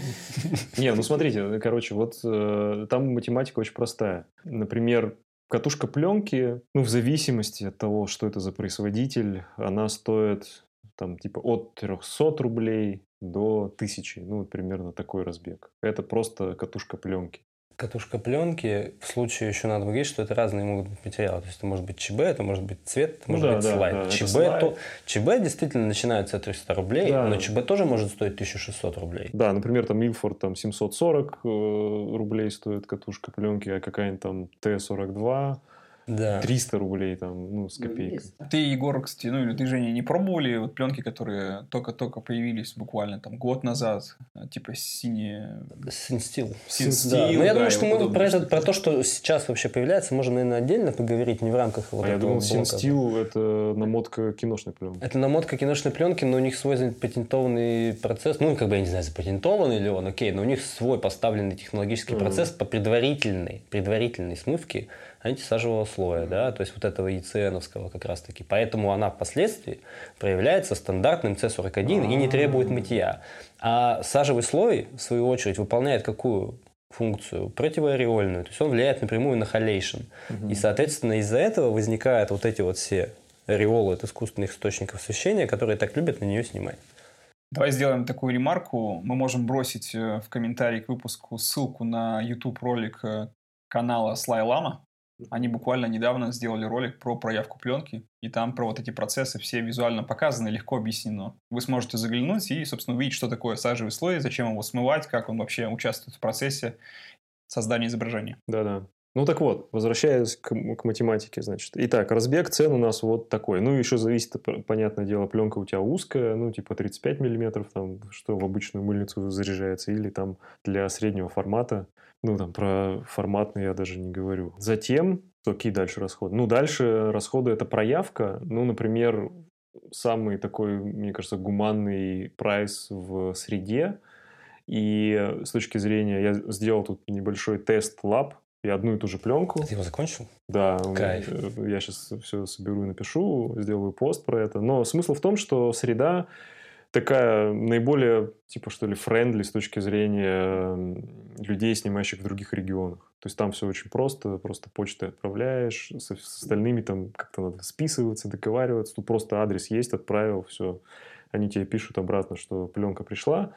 [SPEAKER 2] Не, ну смотрите, короче, вот э, там математика очень простая. Например, Катушка пленки, ну, в зависимости от того, что это за производитель, она стоит там типа от 300 рублей до 1000. Ну, вот примерно такой разбег. Это просто катушка пленки
[SPEAKER 3] катушка пленки, в случае еще надо говорить, что это разные могут быть материалы. То есть это может быть ЧБ, это может быть цвет, это ну, может да, быть да, слайд. Да, ЧБ, слайд. То, ЧБ действительно начинается от 300 рублей, да. но ЧБ тоже может стоить 1600 рублей.
[SPEAKER 2] Да, например, там Milford там 740 э, рублей стоит катушка пленки, а какая-нибудь там Т-42 да. 300 рублей там, ну, с ну, копейкой.
[SPEAKER 1] Ты, Егор, кстати, ну или ты, Женя, не пробовали вот пленки, которые только-только появились буквально там год назад, типа синие...
[SPEAKER 3] Синстил. Синстил, да. Но ну, я да, думаю, что мы про, это, про то, что сейчас вообще появляется, можем, наверное, отдельно поговорить, не в рамках вот
[SPEAKER 2] а этого я думал, Синстил – это намотка киношной пленки.
[SPEAKER 3] Это намотка киношной пленки, но у них свой запатентованный процесс, ну, как бы, я не знаю, запатентованный ли он, окей, но у них свой поставленный технологический mm-hmm. процесс по предварительной, предварительной смывке антисажевого слоя, да, то есть вот этого ЕЦНовского как раз-таки. Поэтому она впоследствии проявляется стандартным C41 и не требует мытья. А сажевый слой, в свою очередь, выполняет какую функцию противоареольную, то есть он влияет напрямую на халейшн. Угу. И, соответственно, из-за этого возникают вот эти вот все ореолы от искусственных источников освещения, которые так любят на нее снимать.
[SPEAKER 1] Давай сделаем такую ремарку. Мы можем бросить э, в комментарии к выпуску ссылку на YouTube ролик э, канала Слай Лама. Они буквально недавно сделали ролик про проявку пленки, и там про вот эти процессы все визуально показаны, легко объяснено. Вы сможете заглянуть и, собственно, увидеть, что такое сажевый слой, зачем его смывать, как он вообще участвует в процессе создания изображения.
[SPEAKER 2] Да-да. Ну так вот, возвращаясь к, к математике, значит. Итак, разбег цен у нас вот такой. Ну, еще зависит, понятное дело, пленка у тебя узкая, ну, типа 35 миллиметров, там, что в обычную мыльницу заряжается, или там для среднего формата ну, там, про форматные я даже не говорю. Затем, какие дальше расходы? Ну, дальше расходы – это проявка. Ну, например, самый такой, мне кажется, гуманный прайс в среде. И с точки зрения, я сделал тут небольшой test lab и одну и ту же пленку.
[SPEAKER 3] Ты его закончил?
[SPEAKER 2] Да,
[SPEAKER 3] Кайф.
[SPEAKER 2] я сейчас все соберу и напишу, сделаю пост про это. Но смысл в том, что среда такая наиболее, типа, что ли, френдли с точки зрения м, людей, снимающих в других регионах. То есть там все очень просто, просто почтой отправляешь, с, с остальными там как-то надо списываться, договариваться. Тут просто адрес есть, отправил, все. Они тебе пишут обратно, что пленка пришла.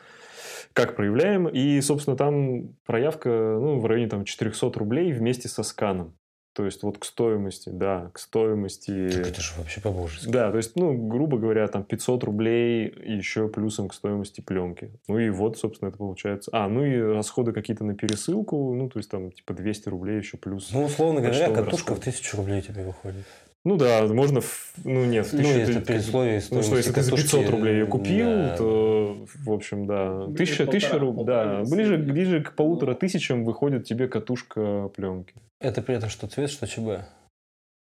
[SPEAKER 2] Как проявляем? И, собственно, там проявка ну, в районе там, 400 рублей вместе со сканом. То есть вот к стоимости, да, к стоимости...
[SPEAKER 3] Так это же вообще по-божески.
[SPEAKER 2] Да, то есть, ну, грубо говоря, там 500 рублей еще плюсом к стоимости пленки. Ну и вот, собственно, это получается. А, ну и расходы какие-то на пересылку, ну, то есть там типа 200 рублей еще плюс.
[SPEAKER 3] Ну, условно говоря, катушка в
[SPEAKER 2] расход.
[SPEAKER 3] тысячу рублей тебе выходит.
[SPEAKER 2] Ну да, можно, в- ну нет, в
[SPEAKER 3] Ну, если
[SPEAKER 2] ты-
[SPEAKER 3] при условии
[SPEAKER 2] Ну что,
[SPEAKER 3] стоимости
[SPEAKER 2] если ты за
[SPEAKER 3] катушки,
[SPEAKER 2] 500 рублей ее купил,
[SPEAKER 3] да.
[SPEAKER 2] то, в общем, да,
[SPEAKER 1] Ближе
[SPEAKER 2] тысяча, тысяча рублей, да, ближе, ближе к полутора тысячам выходит тебе катушка пленки.
[SPEAKER 3] Это при этом что цвет, что ЧБ.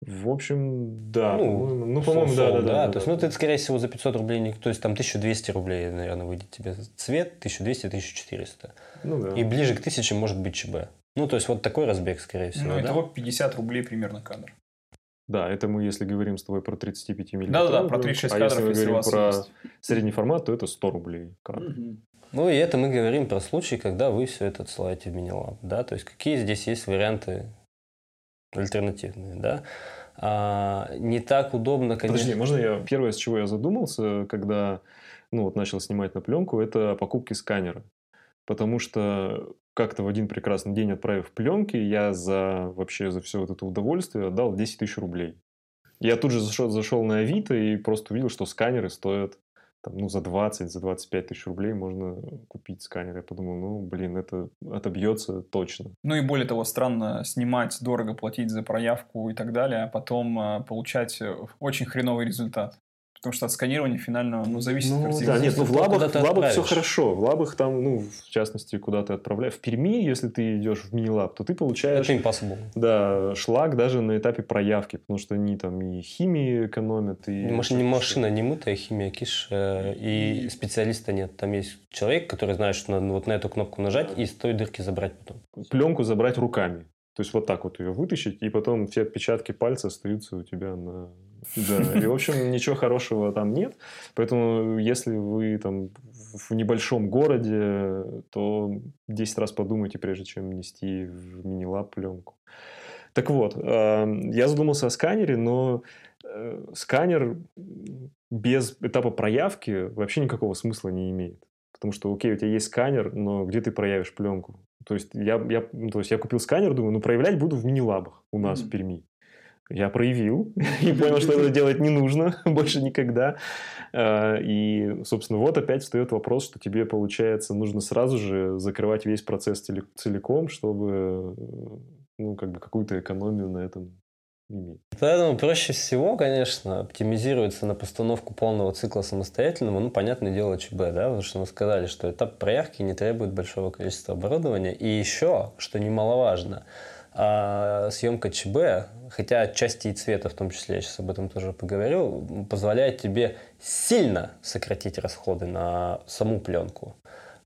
[SPEAKER 2] В общем, да,
[SPEAKER 3] Ну,
[SPEAKER 2] по-моему, ну, по-моему, да,
[SPEAKER 3] Сол,
[SPEAKER 2] да, да.
[SPEAKER 3] То есть, ну, ты, скорее всего, за 500 рублей, не- то есть, там 1200 рублей, наверное, выйдет тебе цвет, 1200-1400.
[SPEAKER 2] Ну да.
[SPEAKER 3] И ближе к 1000 может быть ЧБ. Ну, то есть, вот такой разбег, скорее всего,
[SPEAKER 1] Ну,
[SPEAKER 3] да?
[SPEAKER 1] итого 50 рублей примерно кадр.
[SPEAKER 2] Да, это мы, если говорим с тобой про 35 миллиметров.
[SPEAKER 1] Да-да-да, про 36
[SPEAKER 2] а
[SPEAKER 1] кадров,
[SPEAKER 2] если мы
[SPEAKER 1] если у
[SPEAKER 2] говорим
[SPEAKER 1] вас
[SPEAKER 2] про
[SPEAKER 1] есть.
[SPEAKER 2] средний формат, то это 100 рублей кадр.
[SPEAKER 1] Мгм.
[SPEAKER 3] Ну, и это мы говорим про случай, когда вы все это отсылаете в Minilab, да? То есть, какие здесь есть варианты альтернативные, да? А, не так удобно, конечно...
[SPEAKER 2] Подожди, можно я... Первое, с чего я задумался, когда ну, вот начал снимать на пленку, это о покупке сканера. Потому что как-то в один прекрасный день, отправив пленки, я за вообще за все вот это удовольствие отдал 10 тысяч рублей. Я тут же зашел, зашел на Авито и просто увидел, что сканеры стоят там, ну, за 20, за 25 тысяч рублей можно купить сканер. Я подумал, ну, блин, это отобьется точно.
[SPEAKER 1] Ну и более того, странно снимать, дорого платить за проявку и так далее, а потом э, получать очень хреновый результат. Потому что от сканирования финального, ну, зависит
[SPEAKER 3] Ну,
[SPEAKER 1] картинка.
[SPEAKER 2] Да, нет, ну в лабах, в лабах все хорошо. В лабах там, ну, в частности, куда ты отправляешь. В Перми, если ты идешь в мини-лаб, то ты получаешь
[SPEAKER 3] Это impossible.
[SPEAKER 2] да, шлак даже на этапе проявки, потому что они там и химии экономят, и...
[SPEAKER 3] Маш- не машина, не мытая химия, киш, э, и специалиста нет. Там есть человек, который знает, что надо вот на эту кнопку нажать и из той дырки забрать потом.
[SPEAKER 2] Пленку забрать руками. То есть вот так вот ее вытащить, и потом все отпечатки пальца остаются у тебя на... Да, и, в общем, ничего хорошего там нет. Поэтому, если вы там в небольшом городе, то 10 раз подумайте, прежде чем нести в мини-лаб пленку. Так вот, э, я задумался о сканере, но э, сканер без этапа проявки вообще никакого смысла не имеет. Потому что, окей, у тебя есть сканер, но где ты проявишь пленку? То есть я, я, ну, то есть я купил сканер, думаю, ну проявлять буду в мини-лабах у нас
[SPEAKER 1] Мгм.
[SPEAKER 2] в Перми. Я проявил и понял, что это делать не нужно больше никогда. А, И, собственно, вот опять встает вопрос, что тебе, получается, нужно сразу же закрывать весь процесс целиком, чтобы ну, как бы какую-то экономию на этом иметь.
[SPEAKER 3] Поэтому проще всего, конечно, оптимизируется на постановку полного цикла самостоятельного, ну, понятное дело, ЧБ, да, потому что мы сказали, что этап проявки не требует большого количества оборудования. И еще, что немаловажно, а, съемка ЧБ, хотя отчасти и цвета, в том числе, я сейчас об этом тоже поговорю, позволяет тебе сильно сократить расходы на саму пленку.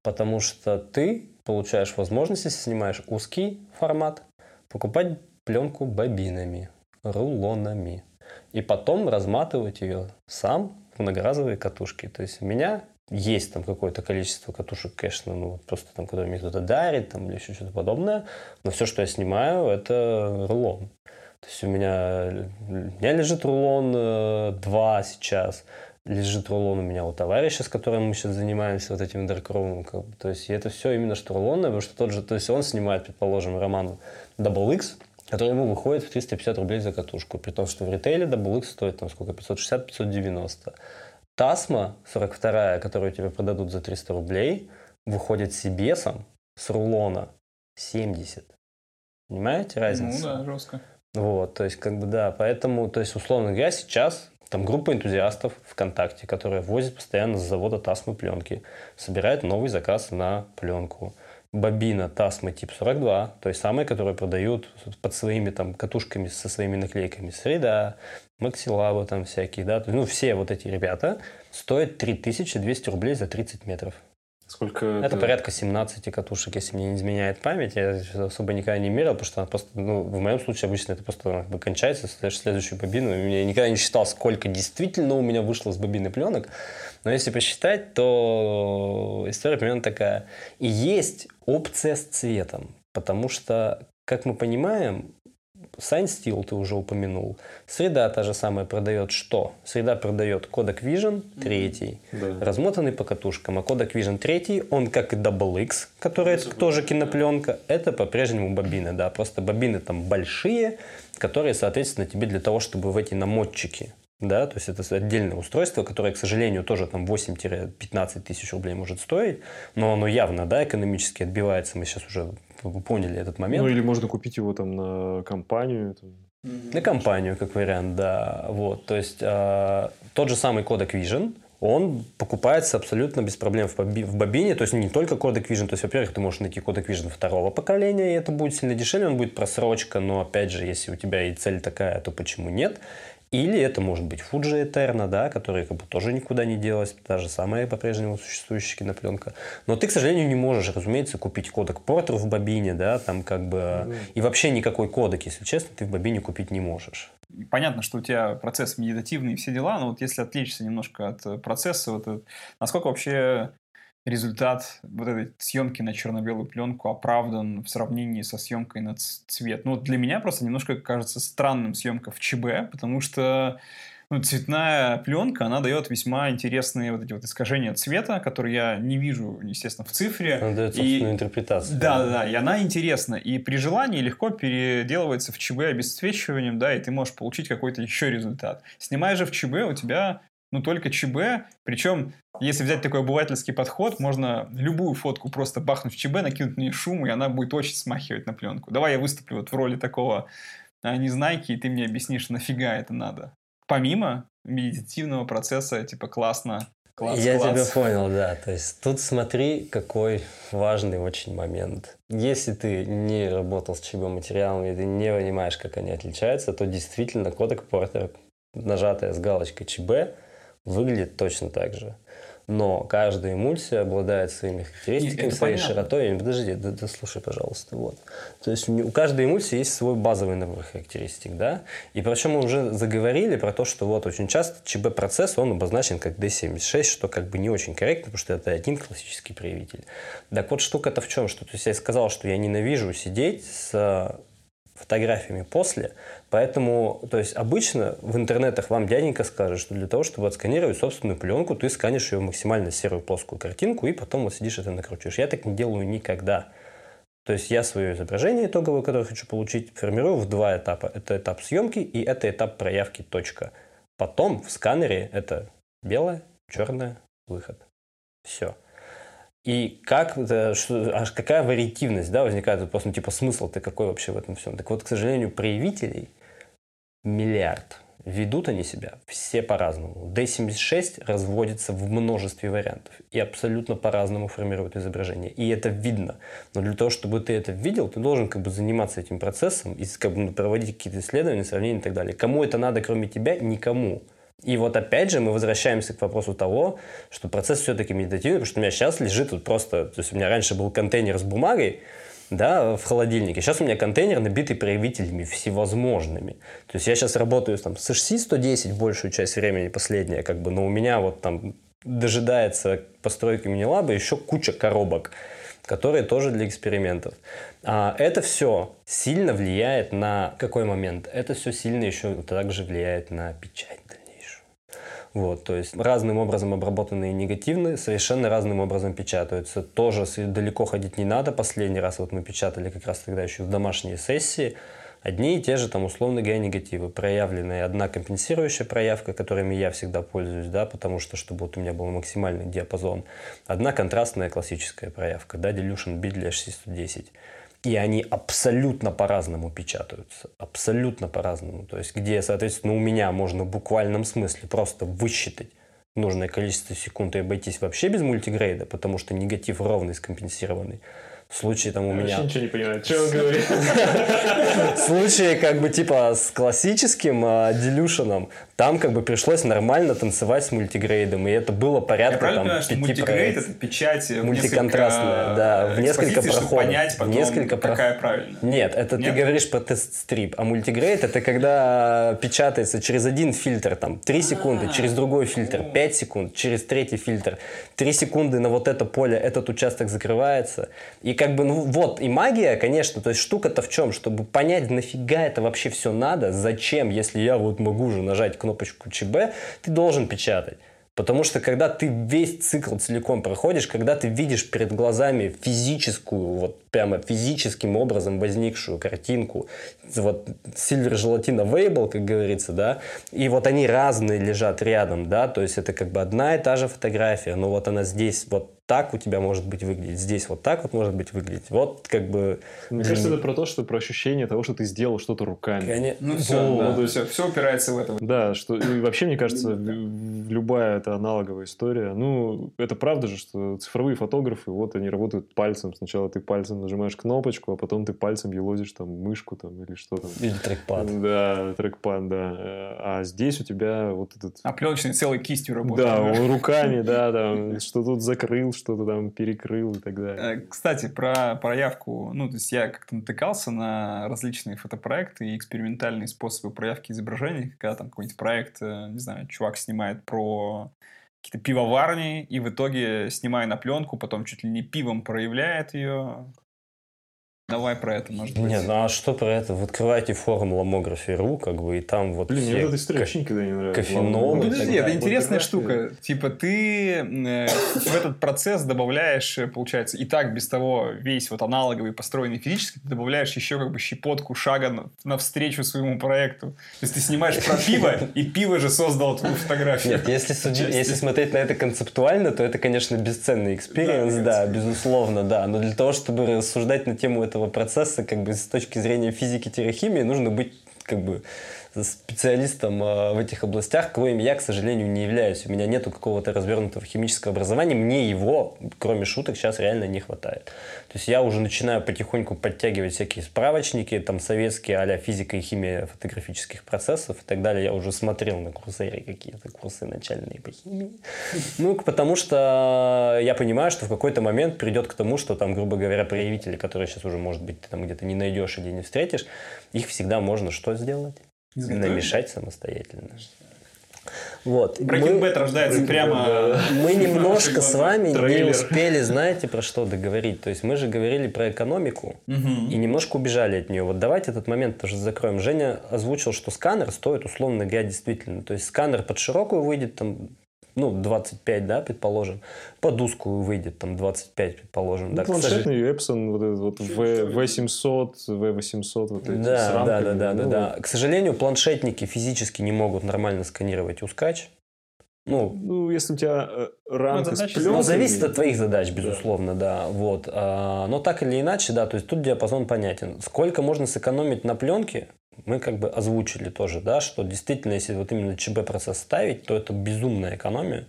[SPEAKER 3] Потому что ты получаешь возможность, если снимаешь узкий формат, покупать пленку бобинами, рулонами. И потом разматывать ее сам в многоразовые катушки. То есть у меня есть там какое-то количество катушек, конечно, ну вот просто там, которые мне кто-то дарит, там, или еще что-то подобное. Но все, что я снимаю, это рулон. То есть у меня, у меня лежит рулон 2 сейчас, лежит рулон у меня у товарища, с которым мы сейчас занимаемся вот этим бы. То есть это все именно что рулонное, потому что тот же, то есть он снимает, предположим, роман Double X, который ему выходит в 350 рублей за катушку, при том, что в ритейле Double X стоит там сколько, 560-590. Тасма 42, которую тебе продадут за 300 рублей, выходит с CBS с рулона 70. Понимаете разницу?
[SPEAKER 1] Ну да, жестко.
[SPEAKER 3] Вот, то есть, как бы, да, поэтому, то есть, условно говоря, сейчас там группа энтузиастов ВКонтакте, которая возит постоянно с завода Тасмы пленки, собирает новый заказ на пленку. Бобина Тасмы тип 42, то есть самые, которые продают под своими там катушками со своими наклейками Среда, Максилаба там всякие, да, ну все вот эти ребята стоят 3200 рублей за 30 метров.
[SPEAKER 2] Сколько
[SPEAKER 3] это, это порядка 17 катушек, если мне не изменяет память. Я особо никогда не мерил, потому что она просто, ну, в моем случае обычно это просто как бы кончается, слышишь следующую бобину. Я никогда не считал, сколько действительно у меня вышло с бобины пленок. Но если посчитать, то история примерно такая. И есть опция с цветом, потому что, как мы понимаем, Sign Steel ты уже упомянул. Среда та же самая продает что? Среда продает кодек Vision третий, да. размотанный по катушкам. А кодек Vision третий, он как и Double X, который это тоже кинопленка, это по-прежнему бобины, да. Просто бобины там большие, которые, соответственно, тебе для того, чтобы в эти намотчики да, то есть это отдельное устройство, которое, к сожалению, тоже там 8-15 тысяч рублей может стоить, но оно явно, да, экономически отбивается, мы сейчас уже поняли этот момент.
[SPEAKER 2] Ну или можно купить его там на компанию. Там.
[SPEAKER 3] На компанию, как вариант, да. Вот, то есть э, тот же самый кодек Vision, он покупается абсолютно без проблем в, в бобине. То есть не только кодек Vision. То есть, во-первых, ты можешь найти кодек Vision второго поколения, и это будет сильно дешевле, он будет просрочка, но опять же, если у тебя и цель такая, то почему нет? Или это может быть Fuji Eterna, да, которая как бы тоже никуда не делась, та же самая по-прежнему существующая кинопленка. Но ты, к сожалению, не можешь, разумеется, купить кодек Porter в бобине, да, там как бы... Mm. И вообще никакой кодек, если честно, ты в бобине купить не можешь.
[SPEAKER 1] Понятно, что у тебя процесс медитативный и все дела, но вот если отвлечься немножко от процесса, вот, насколько вообще результат вот этой съемки на черно-белую пленку оправдан в сравнении со съемкой на цвет. Ну, вот для меня просто немножко кажется странным съемка в ЧБ, потому что ну, цветная пленка, она дает весьма интересные вот эти вот искажения цвета, которые я не вижу, естественно, в цифре.
[SPEAKER 3] Она дает собственную и... интерпретацию.
[SPEAKER 1] Да, да, да, и она интересна. И при желании легко переделывается в ЧБ обесцвечиванием, да, и ты можешь получить какой-то еще результат. Снимая же в ЧБ, у тебя ну, только ЧБ. Причем, если взять такой обывательский подход, можно любую фотку просто бахнуть в ЧБ, накинуть на нее шум, и она будет очень смахивать на пленку. Давай я выступлю вот в роли такого а, незнайки, и ты мне объяснишь, нафига это надо. Помимо медитативного процесса, типа, классно, Класс,
[SPEAKER 3] Я
[SPEAKER 1] класс.
[SPEAKER 3] тебя понял, да. То есть тут смотри, какой важный очень момент. Если ты не работал с ЧБ материалами, и ты не понимаешь, как они отличаются, то действительно кодек Портер, нажатая с галочкой ЧБ, выглядит точно так же. Но каждая эмульсия обладает своими характеристиками, своей понятно. широтой. Подожди, да, да, слушай, пожалуйста. Вот. То есть у каждой эмульсии есть свой базовый набор характеристик. Да? И причем мы уже заговорили про то, что вот очень часто ЧБ-процесс, он обозначен как D76, что как бы не очень корректно, потому что это один классический проявитель. Так вот, штука-то в чем? Что, то есть я сказал, что я ненавижу сидеть с фотографиями после, Поэтому, то есть обычно в интернетах вам дяденька скажет, что для того, чтобы отсканировать собственную пленку, ты сканишь ее максимально серую плоскую картинку и потом вот сидишь это накручиваешь. Я так не делаю никогда. То есть я свое изображение итоговое, которое хочу получить, формирую в два этапа. Это этап съемки и это этап проявки точка. Потом в сканере это белое, черное, выход. Все. И как, что, аж какая вариативность да, возникает вопрос, ну типа смысл ты какой вообще в этом всем? Так вот, к сожалению, проявителей миллиард. Ведут они себя все по-разному. D76 разводится в множестве вариантов и абсолютно по-разному формирует изображение. И это видно. Но для того, чтобы ты это видел, ты должен как бы заниматься этим процессом и как бы, проводить какие-то исследования, сравнения и так далее. Кому это надо, кроме тебя? Никому. И вот опять же мы возвращаемся к вопросу того, что процесс все-таки медитативный, потому что у меня сейчас лежит тут просто, то есть у меня раньше был контейнер с бумагой, да, в холодильнике. Сейчас у меня контейнер набитый проявителями всевозможными. То есть я сейчас работаю там, с HC-110 большую часть времени, последняя, как бы, но у меня вот там дожидается постройки мини-лаба еще куча коробок, которые тоже для экспериментов. А это все сильно влияет на какой момент? Это все сильно еще также влияет на печать вот, то есть разным образом обработанные негативные совершенно разным образом печатаются. Тоже далеко ходить не надо. Последний раз вот мы печатали как раз тогда еще в домашней сессии. Одни и те же там условно говоря негативы. Проявленная одна компенсирующая проявка, которыми я всегда пользуюсь, да, потому что чтобы вот у меня был максимальный диапазон. Одна контрастная классическая проявка, да, Dilution Bit для HC110 и они абсолютно по-разному печатаются. Абсолютно по-разному. То есть, где, соответственно, у меня можно в буквальном смысле просто высчитать нужное количество секунд и обойтись вообще без мультигрейда, потому что негатив ровный, скомпенсированный. В случае там у Я меня...
[SPEAKER 2] ничего не понимаю, что он говорит.
[SPEAKER 3] В случае как бы типа с классическим делюшеном Там как бы пришлось нормально танцевать с мультигрейдом, и это было порядка
[SPEAKER 1] Я правильно
[SPEAKER 3] там
[SPEAKER 1] понимаю, что
[SPEAKER 3] пяти
[SPEAKER 1] мультигрейд
[SPEAKER 3] проекций.
[SPEAKER 1] это печать в
[SPEAKER 3] Мультиконтрастная,
[SPEAKER 1] несколько
[SPEAKER 3] да, в несколько проходов,
[SPEAKER 1] понять потом,
[SPEAKER 3] несколько
[SPEAKER 1] какая
[SPEAKER 3] проход-
[SPEAKER 1] правильно.
[SPEAKER 3] Нет, это
[SPEAKER 1] Нет?
[SPEAKER 3] ты говоришь про тест-стрип, а мультигрейд это когда печатается через один фильтр, там, 3 секунды, через другой фильтр, 5 секунд, через третий фильтр, 3 секунды на вот это поле, этот участок закрывается. И как бы, ну вот, и магия, конечно, то есть штука-то в чем? Чтобы понять, нафига это вообще все надо, зачем, если я вот могу же нажать кнопочку ЧБ, ты должен печатать. Потому что когда ты весь цикл целиком проходишь, когда ты видишь перед глазами физическую, вот прямо физическим образом возникшую картинку, вот Silver Gelatin Available, как говорится, да, и вот они разные лежат рядом, да, то есть это как бы одна и та же фотография, но вот она здесь вот так у тебя может быть выглядеть, здесь вот так вот может быть выглядеть. Вот как бы...
[SPEAKER 2] Мне кажется, это про то, что про ощущение того, что ты сделал что-то руками.
[SPEAKER 3] Коне-
[SPEAKER 1] Ну все,
[SPEAKER 3] Вот.
[SPEAKER 1] да, то есть все, упирается в это.
[SPEAKER 2] Да, что и вообще, мне кажется, любая это аналоговая история. Ну, это правда же, что цифровые фотографы, вот они работают пальцем. Сначала ты пальцем нажимаешь кнопочку, а потом ты пальцем елозишь там мышку там или что там.
[SPEAKER 3] Или трекпад.
[SPEAKER 2] Да, трекпад, да. А здесь у тебя вот этот...
[SPEAKER 1] А пленочный целой кистью работает.
[SPEAKER 2] Да, он руками, да, там, что тут закрыл, что-то там перекрыл и так далее.
[SPEAKER 1] Э, Кстати, про проявку, ну, то есть я как-то натыкался на различные фотопроекты и экспериментальные способы проявки изображений, когда там какой-нибудь проект, э, не знаю, чувак снимает про какие-то пивоварни, и в итоге, снимая на пленку, потом чуть ли не пивом проявляет ее. Давай про это, может быть.
[SPEAKER 3] Нет, ну а что про это? Вы открываете форум Lomography.ru, как бы, и там вот
[SPEAKER 2] Блин, мне
[SPEAKER 3] все
[SPEAKER 2] вот эта история вообще никогда не нравится.
[SPEAKER 3] кофенолы
[SPEAKER 1] Ну, подожди, это интересная штука. Типа ты э, в этот процесс добавляешь, э, получается, и так без того весь вот аналоговый, построенный физически, ты добавляешь еще как бы щепотку шага на- навстречу своему проекту. То есть ты снимаешь про пиво, и пиво же создало твою фотографию.
[SPEAKER 3] Нет, если, суди-
[SPEAKER 1] Отчасти.
[SPEAKER 3] если смотреть на это концептуально, то это, конечно, бесценный experience,
[SPEAKER 1] да,
[SPEAKER 3] безусловно, да. Но для того, чтобы рассуждать на тему этого процесса, как бы с точки зрения физики-химии, нужно быть как бы специалистом э, в этих областях, коим я, к сожалению, не являюсь. У меня нету какого-то развернутого химического образования, мне его, кроме шуток, сейчас реально не хватает. То есть я уже начинаю потихоньку подтягивать всякие справочники, там советские а физика и химия фотографических процессов и так далее. Я уже смотрел на курсере какие-то курсы начальные по химии. Ну, потому что я понимаю, что в какой-то момент придет к тому, что там, грубо говоря, проявители, которые сейчас уже, может быть, ты там где-то не найдешь или не встретишь, их всегда можно что сделать? Намешать самостоятельно. Вот.
[SPEAKER 1] Breaking
[SPEAKER 3] Мы-
[SPEAKER 1] Bad рождается прямо...
[SPEAKER 3] мы немножко с вами не успели, знаете, про что договорить. То есть мы же говорили про экономику и немножко убежали от нее. Вот давайте этот момент тоже закроем. Женя озвучил, что сканер стоит, условно говоря, действительно. То есть сканер под широкую выйдет там, ну, 25, да, предположим. Под узкую выйдет там 25, предположим.
[SPEAKER 2] Ну,
[SPEAKER 3] да, сожалению.
[SPEAKER 2] планшетный Epson, вот этот вот V- V700, V800, вот эти с
[SPEAKER 3] Да, да,
[SPEAKER 2] рамками,
[SPEAKER 3] да, да, да,
[SPEAKER 2] ну,
[SPEAKER 3] да. К сожалению, планшетники физически не могут нормально сканировать ускач. Ну,
[SPEAKER 2] Ну, если у тебя э, рамка с
[SPEAKER 1] задача
[SPEAKER 2] пленкой...
[SPEAKER 3] Ну, зависит от твоих задач, безусловно, да. Вот. А, Но так или иначе, да, то есть тут диапазон понятен. Сколько можно сэкономить на пленке, мы как бы озвучили тоже, да, что действительно, если вот именно ЧБ-процесс ставить, то это безумная экономия,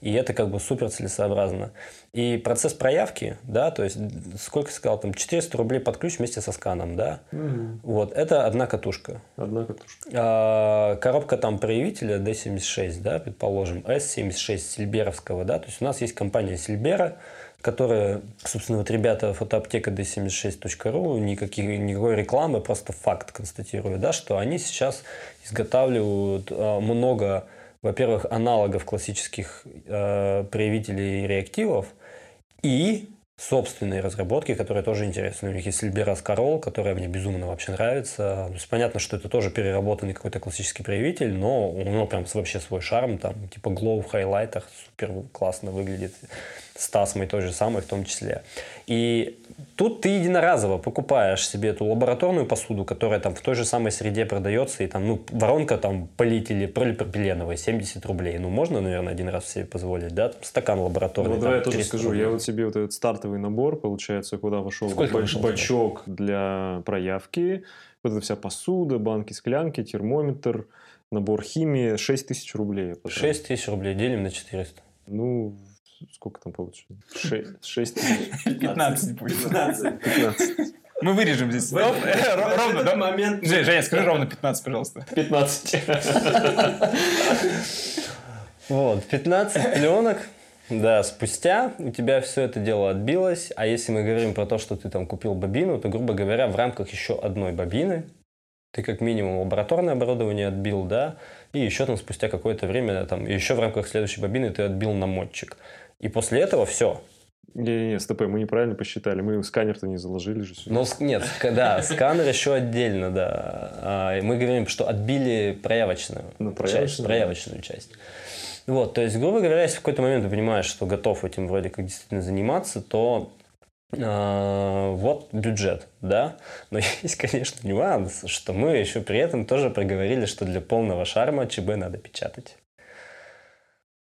[SPEAKER 3] и это как бы супер целесообразно. И процесс проявки, да, то есть сколько сказал, там 400 рублей под ключ вместе со сканом, да,
[SPEAKER 2] Мгм.
[SPEAKER 3] вот, это одна катушка.
[SPEAKER 2] Одна катушка.
[SPEAKER 3] А, коробка там проявителя D76, да, предположим, S76 Сильберовского, да, то есть у нас есть компания Сильбера, которая, собственно, вот ребята фотоаптека d76.ru, никаких, никакой рекламы, просто факт констатирую, да, что они сейчас изготавливают а, много, во-первых, аналогов классических а, проявителей реактивов, и собственные разработки, которые тоже интересны. У них есть Silberas Carol, которая мне безумно вообще нравится. То есть понятно, что это тоже переработанный какой-то классический проявитель, но у него прям вообще свой шарм, там типа glow в хайлайтах, супер классно выглядит. С Тасмой той же самой в том числе. И тут ты единоразово покупаешь себе эту лабораторную посуду, которая там в той же самой среде продается, и там, ну, воронка там полить или полипропиленовая 70 рублей. Ну, можно, наверное, один раз себе позволить, да? Там стакан лабораторный.
[SPEAKER 2] Ну, давай я тоже
[SPEAKER 3] 300
[SPEAKER 2] скажу.
[SPEAKER 3] рублей.
[SPEAKER 2] Я вот себе вот этот стартовый набор, получается, куда вошел
[SPEAKER 3] Сколько вышел
[SPEAKER 2] бачок для проявки, вот эта вся посуда, банки, склянки, термометр, набор химии, 6 тысяч рублей. я потратил.
[SPEAKER 3] 6 тысяч рублей делим на 400.
[SPEAKER 2] Ну, сколько там получится? 6 тысяч.
[SPEAKER 1] 15 будет.
[SPEAKER 2] 15.
[SPEAKER 1] Мы вырежем здесь.
[SPEAKER 3] В этот,
[SPEAKER 1] Ровно, да?
[SPEAKER 3] момент...
[SPEAKER 1] Жень, Женя, скажи ровно 15, пожалуйста.
[SPEAKER 3] 15. Вот, 15 пленок. Да, спустя у тебя все это дело отбилось, а если мы говорим про то, что ты там купил бобину, то, грубо говоря, в рамках еще одной бобины ты как минимум лабораторное оборудование отбил, да, и еще там спустя какое-то время, там, еще в рамках следующей бобины ты отбил намотчик. И после этого все,
[SPEAKER 2] Не-не-не, стоп, мы неправильно посчитали. Мы сканер-то не заложили же сюда.
[SPEAKER 3] Ну, нет, да, сканер еще отдельно, да. А, Мы говорим, что отбили проявочную,
[SPEAKER 2] Ну,
[SPEAKER 3] часть,
[SPEAKER 2] проявочную,
[SPEAKER 3] проявочную часть. Вот, то есть, грубо говоря, если в какой-то момент ты понимаешь, что готов этим вроде как действительно заниматься, то а, вот бюджет, да. Но есть, конечно, нюанс, что мы еще при этом тоже проговорили, что для полного шарма ЧБ надо печатать.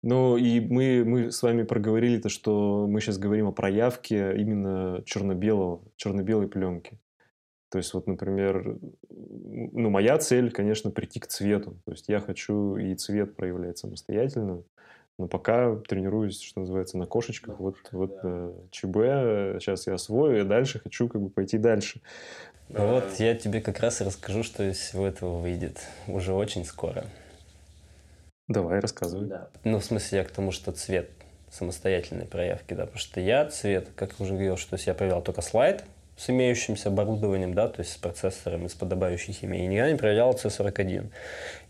[SPEAKER 2] Ну, и мы, мы с вами проговорили то, что мы сейчас говорим о проявке именно черно-белого, черно-белой пленки. То есть, вот, например, ну, моя цель, конечно, прийти к цвету. То есть, я хочу и цвет проявлять самостоятельно, но пока тренируюсь, что называется, на кошечках. Вот, вот э, ЧБ сейчас я освою, и дальше хочу как бы пойти дальше.
[SPEAKER 3] Вот я тебе как раз и расскажу, что из всего этого выйдет уже очень скоро.
[SPEAKER 2] Давай, рассказывай.
[SPEAKER 3] Ну, в смысле, я к тому, что цвет самостоятельной проявки, да, потому что я цвет, как уже говорил, что я проверял только слайд с имеющимся оборудованием, да, то есть с процессором и с подобающей химией, и никогда не проверял C41.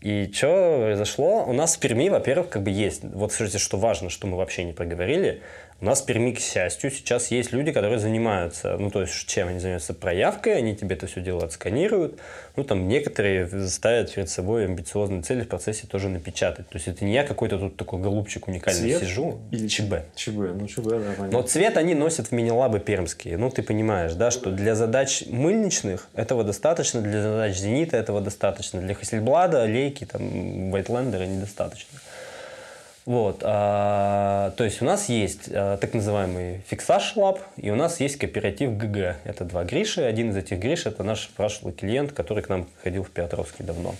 [SPEAKER 3] И что произошло? У нас в Перми, во-первых, как бы есть, вот слушайте, что важно, что мы вообще не проговорили, у нас в Перми, к счастью, сейчас есть люди, которые занимаются, ну, то есть, чем они занимаются? Проявкой, они тебе это все дело отсканируют. Ну, там некоторые ставят перед собой амбициозные цели в процессе тоже напечатать. То есть, это не я какой-то тут такой голубчик уникальный
[SPEAKER 2] Цвет
[SPEAKER 3] сижу.
[SPEAKER 2] или
[SPEAKER 3] ЧБ.
[SPEAKER 2] ЧБ, ну ЧБ, да, понятно.
[SPEAKER 3] Но цвет они носят в мини-лабы пермские. Ну, ты понимаешь, да, что для задач мыльничных этого достаточно, для задач Зенита этого достаточно, для Хасельблада, Лейки, там, Вайтлендера недостаточно. Вот, а, то есть у нас есть а, так называемый фиксаж лаб, и у нас есть кооператив ГГ. Это два Гриши. Один из этих Гриш – это наш прошлый клиент, который к нам ходил в Петровский давно.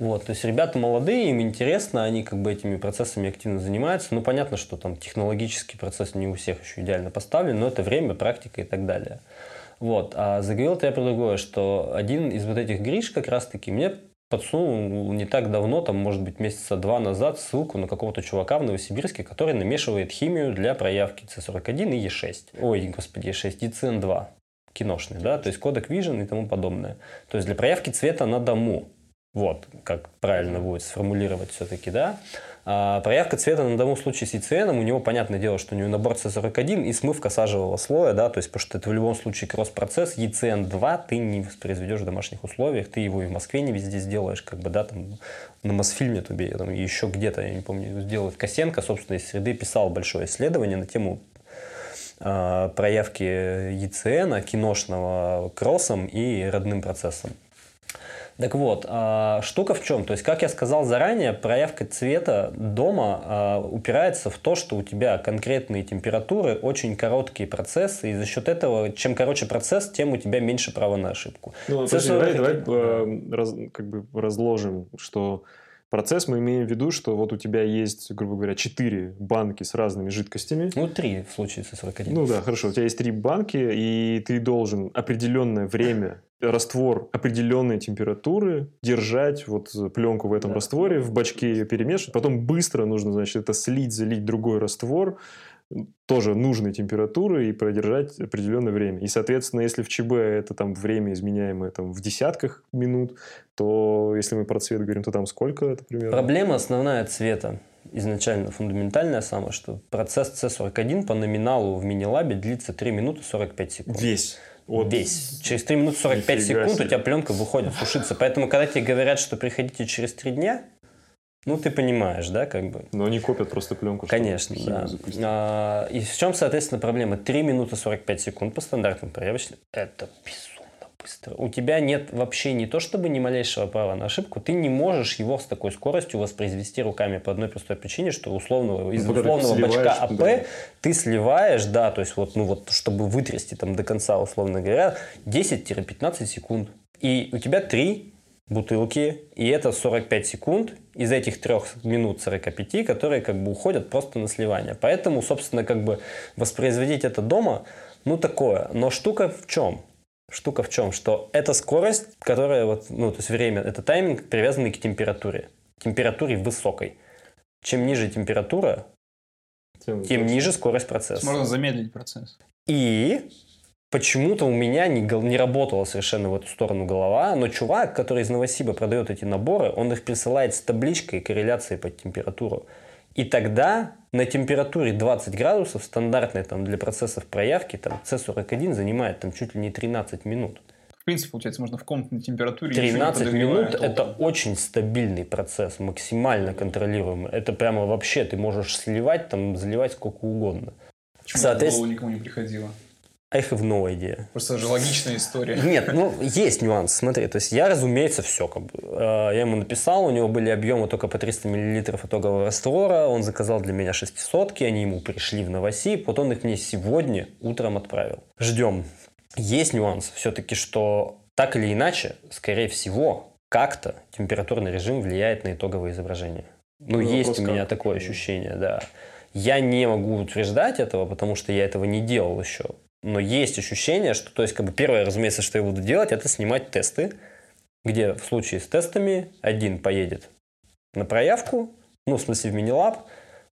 [SPEAKER 3] Вот, то есть ребята молодые, им интересно, они как бы этими процессами активно занимаются. Ну, понятно, что там технологический процесс не у всех еще идеально поставлен, но это время, практика и так далее. Вот, а заговорил-то я про другое, что один из вот этих Гриш как раз-таки мне подсунул не так давно, там, может быть, месяца два назад, ссылку на какого-то чувака в Новосибирске, который намешивает химию для проявки C41 и E6. Ой, господи, E6, и CN2 киношный, да, то есть кодек Vision и тому подобное. То есть для проявки цвета на дому. Вот, как правильно будет сформулировать все-таки, да. А проявка цвета на в случае с ECN, у него, понятное дело, что у него набор C41 и смывка сажевого слоя, да, то есть, потому что это в любом случае кросс-процесс, ECN2 ты не воспроизведешь в домашних условиях, ты его и в Москве не везде сделаешь, как бы, да, там, на Мосфильме тебе, там, еще где-то, я не помню, сделать Косенко, собственно, из среды писал большое исследование на тему а, проявки ECN, киношного кроссом и родным процессом. Так вот, а, штука в чем? То есть, как я сказал заранее, проявка цвета дома а, упирается в то, что у тебя конкретные температуры, очень короткие процессы, и за счет этого, чем короче процесс, тем у тебя меньше права на ошибку.
[SPEAKER 2] Ну,
[SPEAKER 3] C40
[SPEAKER 2] подожди, давай, давай
[SPEAKER 3] да.
[SPEAKER 2] э, раз- как бы разложим, что процесс мы имеем в виду, что вот у тебя есть, грубо говоря, четыре банки с разными жидкостями.
[SPEAKER 3] Ну, три в случае C41.
[SPEAKER 2] Ну да, хорошо. У тебя есть три банки, и ты должен определенное время раствор определенной температуры держать вот пленку в этом
[SPEAKER 3] Да.
[SPEAKER 2] растворе, в бачке ее перемешивать, потом быстро нужно, значит, это слить, залить другой раствор, тоже нужной температуры и продержать определенное время. И, соответственно, если в ЧБ это там время изменяемое там в десятках минут, то если мы про цвет говорим, то там сколько это примерно?
[SPEAKER 3] Проблема основная цвета. Изначально фундаментальная самая, что процесс C41 по номиналу в мини-лабе длится 3 минуты 45 секунд.
[SPEAKER 2] Весь. Вот.
[SPEAKER 3] Весь. Через 3 минуты 45
[SPEAKER 2] Нифига
[SPEAKER 3] секунд
[SPEAKER 2] себе.
[SPEAKER 3] у тебя пленка выходит сушиться. Поэтому, когда тебе говорят, что приходите через 3 дня, ну, ты понимаешь, да, как бы.
[SPEAKER 2] Но они копят просто пленку.
[SPEAKER 3] Конечно, да.
[SPEAKER 2] запустить.
[SPEAKER 3] А, и в чем, соответственно, проблема? 3 минуты 45 секунд по стандартным проявочным. Это безумно быстро. У тебя нет вообще не то чтобы ни малейшего права на ошибку, ты не можешь его с такой скоростью воспроизвести руками по одной простой причине, что условного, из
[SPEAKER 2] Ну, когда ты
[SPEAKER 3] условного бачка АП
[SPEAKER 2] да.
[SPEAKER 3] ты сливаешь, да, то есть вот, ну вот, чтобы вытрясти там до конца, условно говоря, 10-15 секунд. И у тебя три бутылки, и это 45 секунд из этих трех минут 45, которые как бы уходят просто на сливание. Поэтому, собственно, как бы воспроизводить это дома, ну такое. Но штука в чем? Штука в чем? Что это скорость, которая вот, ну, то есть время, это тайминг, привязанный к температуре. Температуре высокой. Чем ниже температура, тем, тем ниже скорость процесса.
[SPEAKER 1] Можно замедлить процесс.
[SPEAKER 3] И почему-то у меня не, не работала совершенно в эту сторону голова, но чувак, который из Новосиба продает эти наборы, он их присылает с табличкой корреляции под температуру. И тогда на температуре 20 градусов, стандартной там, для процессов проявки, там, C41 занимает там, чуть ли не 13 минут.
[SPEAKER 1] В принципе, получается, можно в комнатной температуре...
[SPEAKER 3] 13 минут – это очень стабильный процесс, максимально контролируемый. Это прямо вообще, ты можешь сливать, там, заливать сколько угодно.
[SPEAKER 1] Почему Соответственно, никому не приходило?
[SPEAKER 3] I have no idea.
[SPEAKER 1] Просто же логичная история.
[SPEAKER 3] Нет, ну, есть нюанс, смотри. То есть я, разумеется, все. Как бы, э, я ему написал, у него были объемы только по 300 мл итогового раствора, он заказал для меня 600 они ему пришли в Новосиб, вот он их мне сегодня утром отправил. Ждем. Есть нюанс все-таки, что так или иначе, скорее всего, как-то температурный режим влияет на итоговое изображение. Ну, ну есть у меня как? такое ощущение, да. Я не могу утверждать этого, потому что я этого не делал еще но есть ощущение, что, то есть, как бы первое, разумеется, что я буду делать, это снимать тесты, где в случае с тестами один поедет на проявку, ну, в смысле в мини-лаб,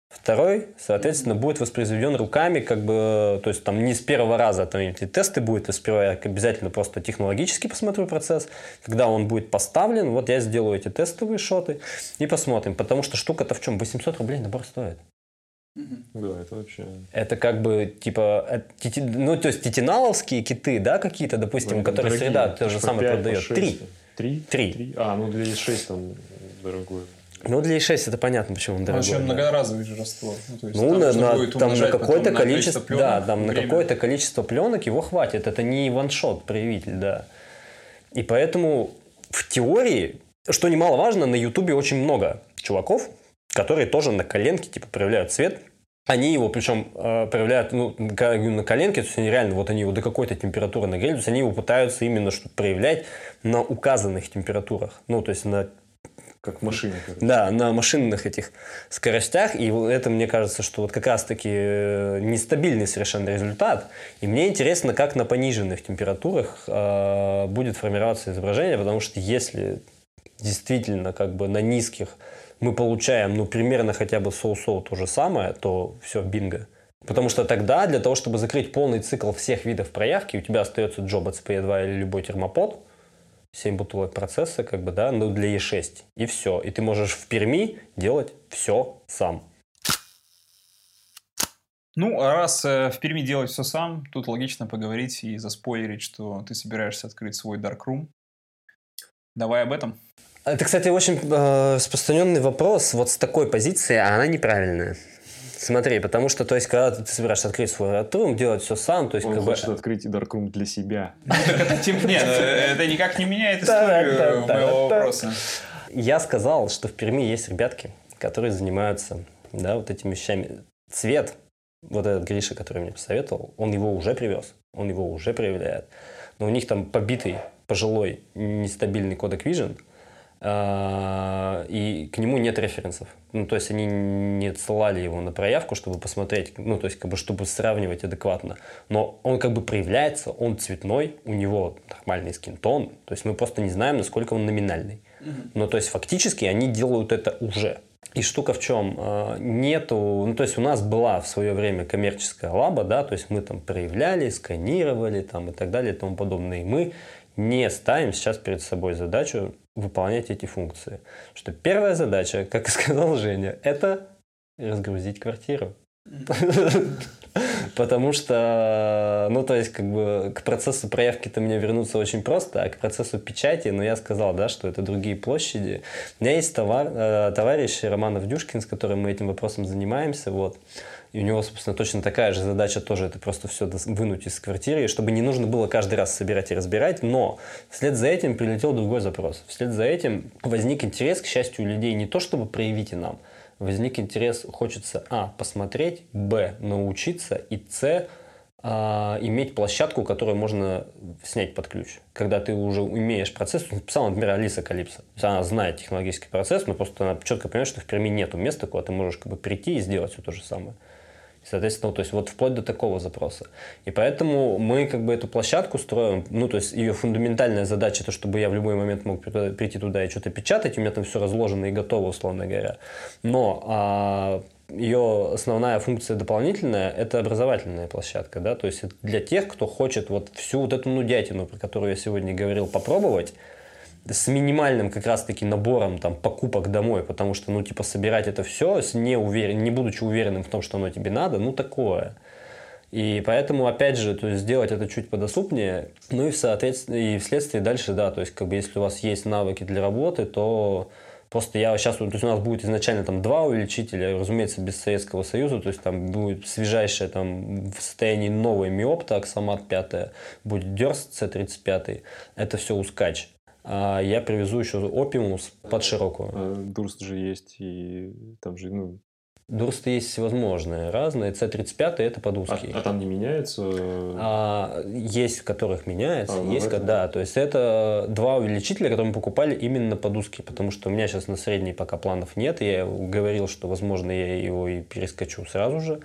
[SPEAKER 3] второй, соответственно, будет воспроизведен руками, как бы, то есть там не с первого раза там эти тесты будут, а сперва я обязательно просто технологически посмотрю процесс, когда он будет поставлен, вот я сделаю эти тестовые шоты и посмотрим, потому что штука-то в чем? 800 рублей набор стоит.
[SPEAKER 2] Да, это вообще...
[SPEAKER 3] Это как бы, типа, э, ну, то есть титиналовские киты, да, какие-то, допустим, ну, которые дорогие, среда то же самое продает. Три.
[SPEAKER 2] Три?
[SPEAKER 3] Три.
[SPEAKER 2] А, ну для E6 там дорогой.
[SPEAKER 3] Ну, для E6 это понятно, почему он дорогой.
[SPEAKER 1] Он еще да. многоразовый же раствор. Ну,
[SPEAKER 3] то есть, ну там, на, на, там на какое-то количество, пленок, да, там на какое-то количество пленок его хватит. Это не ваншот проявитель, да. И поэтому в теории, что немаловажно, на Ютубе очень много чуваков, которые тоже на коленке типа проявляют цвет. Они его, причем, э, проявляют ну, на коленке, то есть они реально, вот они его до какой-то температуры нагрели, то есть они его пытаются именно что проявлять на указанных температурах. Ну, то есть на
[SPEAKER 2] как в машине.
[SPEAKER 3] Да, на машинных этих скоростях. И это, мне кажется, что вот как раз-таки э, нестабильный совершенно результат. И мне интересно, как на пониженных температурах э, будет формироваться изображение, потому что если действительно как бы на низких мы получаем, ну, примерно хотя бы соу-соу то же самое, то все, бинго. Потому что тогда для того, чтобы закрыть полный цикл всех видов проявки, у тебя остается джоба CPE2 или любой термопод, 7 бутылок процесса, как бы, да, ну, для E6, и все. И ты можешь в Перми делать все сам.
[SPEAKER 1] Ну, а раз э, в Перми делать все сам, тут логично поговорить и заспойлерить, что ты собираешься открыть свой Darkroom. Давай об этом.
[SPEAKER 3] Это, кстати, очень э, распространенный вопрос. Вот с такой позиции, а она неправильная. Смотри, потому что, то есть, когда ты собираешься открыть свой Darkroom, делать все сам, то есть,
[SPEAKER 2] Он
[SPEAKER 3] как
[SPEAKER 2] хочет бы... открыть Darkroom для себя.
[SPEAKER 1] Ну, нет, это никак не меняет историю моего вопроса.
[SPEAKER 3] Я сказал, что в Перми есть ребятки, которые занимаются, да, вот этими вещами. Цвет, вот этот Гриша, который мне посоветовал, он его уже привез, он его уже проявляет. Но у них там побитый, пожилой, нестабильный кодек Vision – и к нему нет референсов. Ну, то есть они не отсылали его на проявку, чтобы посмотреть, ну, то есть как бы чтобы сравнивать адекватно. Но он как бы проявляется, он цветной, у него нормальный скинтон, то есть мы просто не знаем, насколько он номинальный. Mm-hmm. Но то есть фактически они делают это уже. И штука в чем? А, нету, ну то есть у нас была в свое время коммерческая лаба, да, то есть мы там проявляли, сканировали там и так далее и тому подобное. И мы не ставим сейчас перед собой задачу выполнять эти функции. Что первая задача, как сказал Женя, это разгрузить квартиру. Потому что, ну, то есть, как бы, к процессу проявки-то мне вернуться очень просто, а к процессу печати, ну, я сказал, да, что это другие площади. У меня есть товар, э, товарищ Романов Дюшкин, с которым мы этим вопросом занимаемся, вот. И у него, собственно, точно такая же задача тоже это просто все вынуть из квартиры, чтобы не нужно было каждый раз собирать и разбирать. Но вслед за этим прилетел другой запрос. Вслед за этим возник интерес, к счастью, у людей не то, чтобы проявите нам. Возник интерес, хочется, а, посмотреть, б, научиться, и, с, а, иметь площадку, которую можно снять под ключ. Когда ты уже умеешь процесс, написала, например, Алиса Калипсо. Она знает технологический процесс, но просто она четко понимает, что в Перми нету места, куда ты можешь как бы прийти и сделать все то же самое. Соответственно, то есть вот вплоть до такого запроса. И поэтому мы как бы эту площадку строим, ну, то есть ее фундаментальная задача, то, чтобы я в любой момент мог прийти туда и что-то печатать, у меня там все разложено и готово, условно говоря. Но а, ее основная функция дополнительная – это образовательная площадка, да, то есть для тех, кто хочет вот всю вот эту нудятину, про которую я сегодня говорил, попробовать, с минимальным как раз-таки набором там покупок домой, потому что, ну, типа, собирать это все, с не, уверен, не будучи уверенным в том, что оно тебе надо, ну, такое. И поэтому, опять же, то есть сделать это чуть подоступнее, ну и, соответственно, и вследствие дальше, да, то есть, как бы, если у вас есть навыки для работы, то Просто я сейчас, то есть у нас будет изначально там два увеличителя, разумеется, без Советского Союза, то есть там будет свежайшее там в состоянии новой Миопта, Аксомат 5, будет Дерс C35, это все ускач. А я привезу еще Опимус под широкую. А,
[SPEAKER 2] Дурст же есть, и там же, ну,
[SPEAKER 3] Дурсты есть всевозможные, разные. C35 это под узкий.
[SPEAKER 2] А, а там не меняется?
[SPEAKER 3] А, есть, которых меняется, а, ну есть, когда. Да. То есть это два увеличителя, которые мы покупали именно под узкий, потому что у меня сейчас на средний пока планов нет. Я говорил, что, возможно, я его и перескочу сразу же.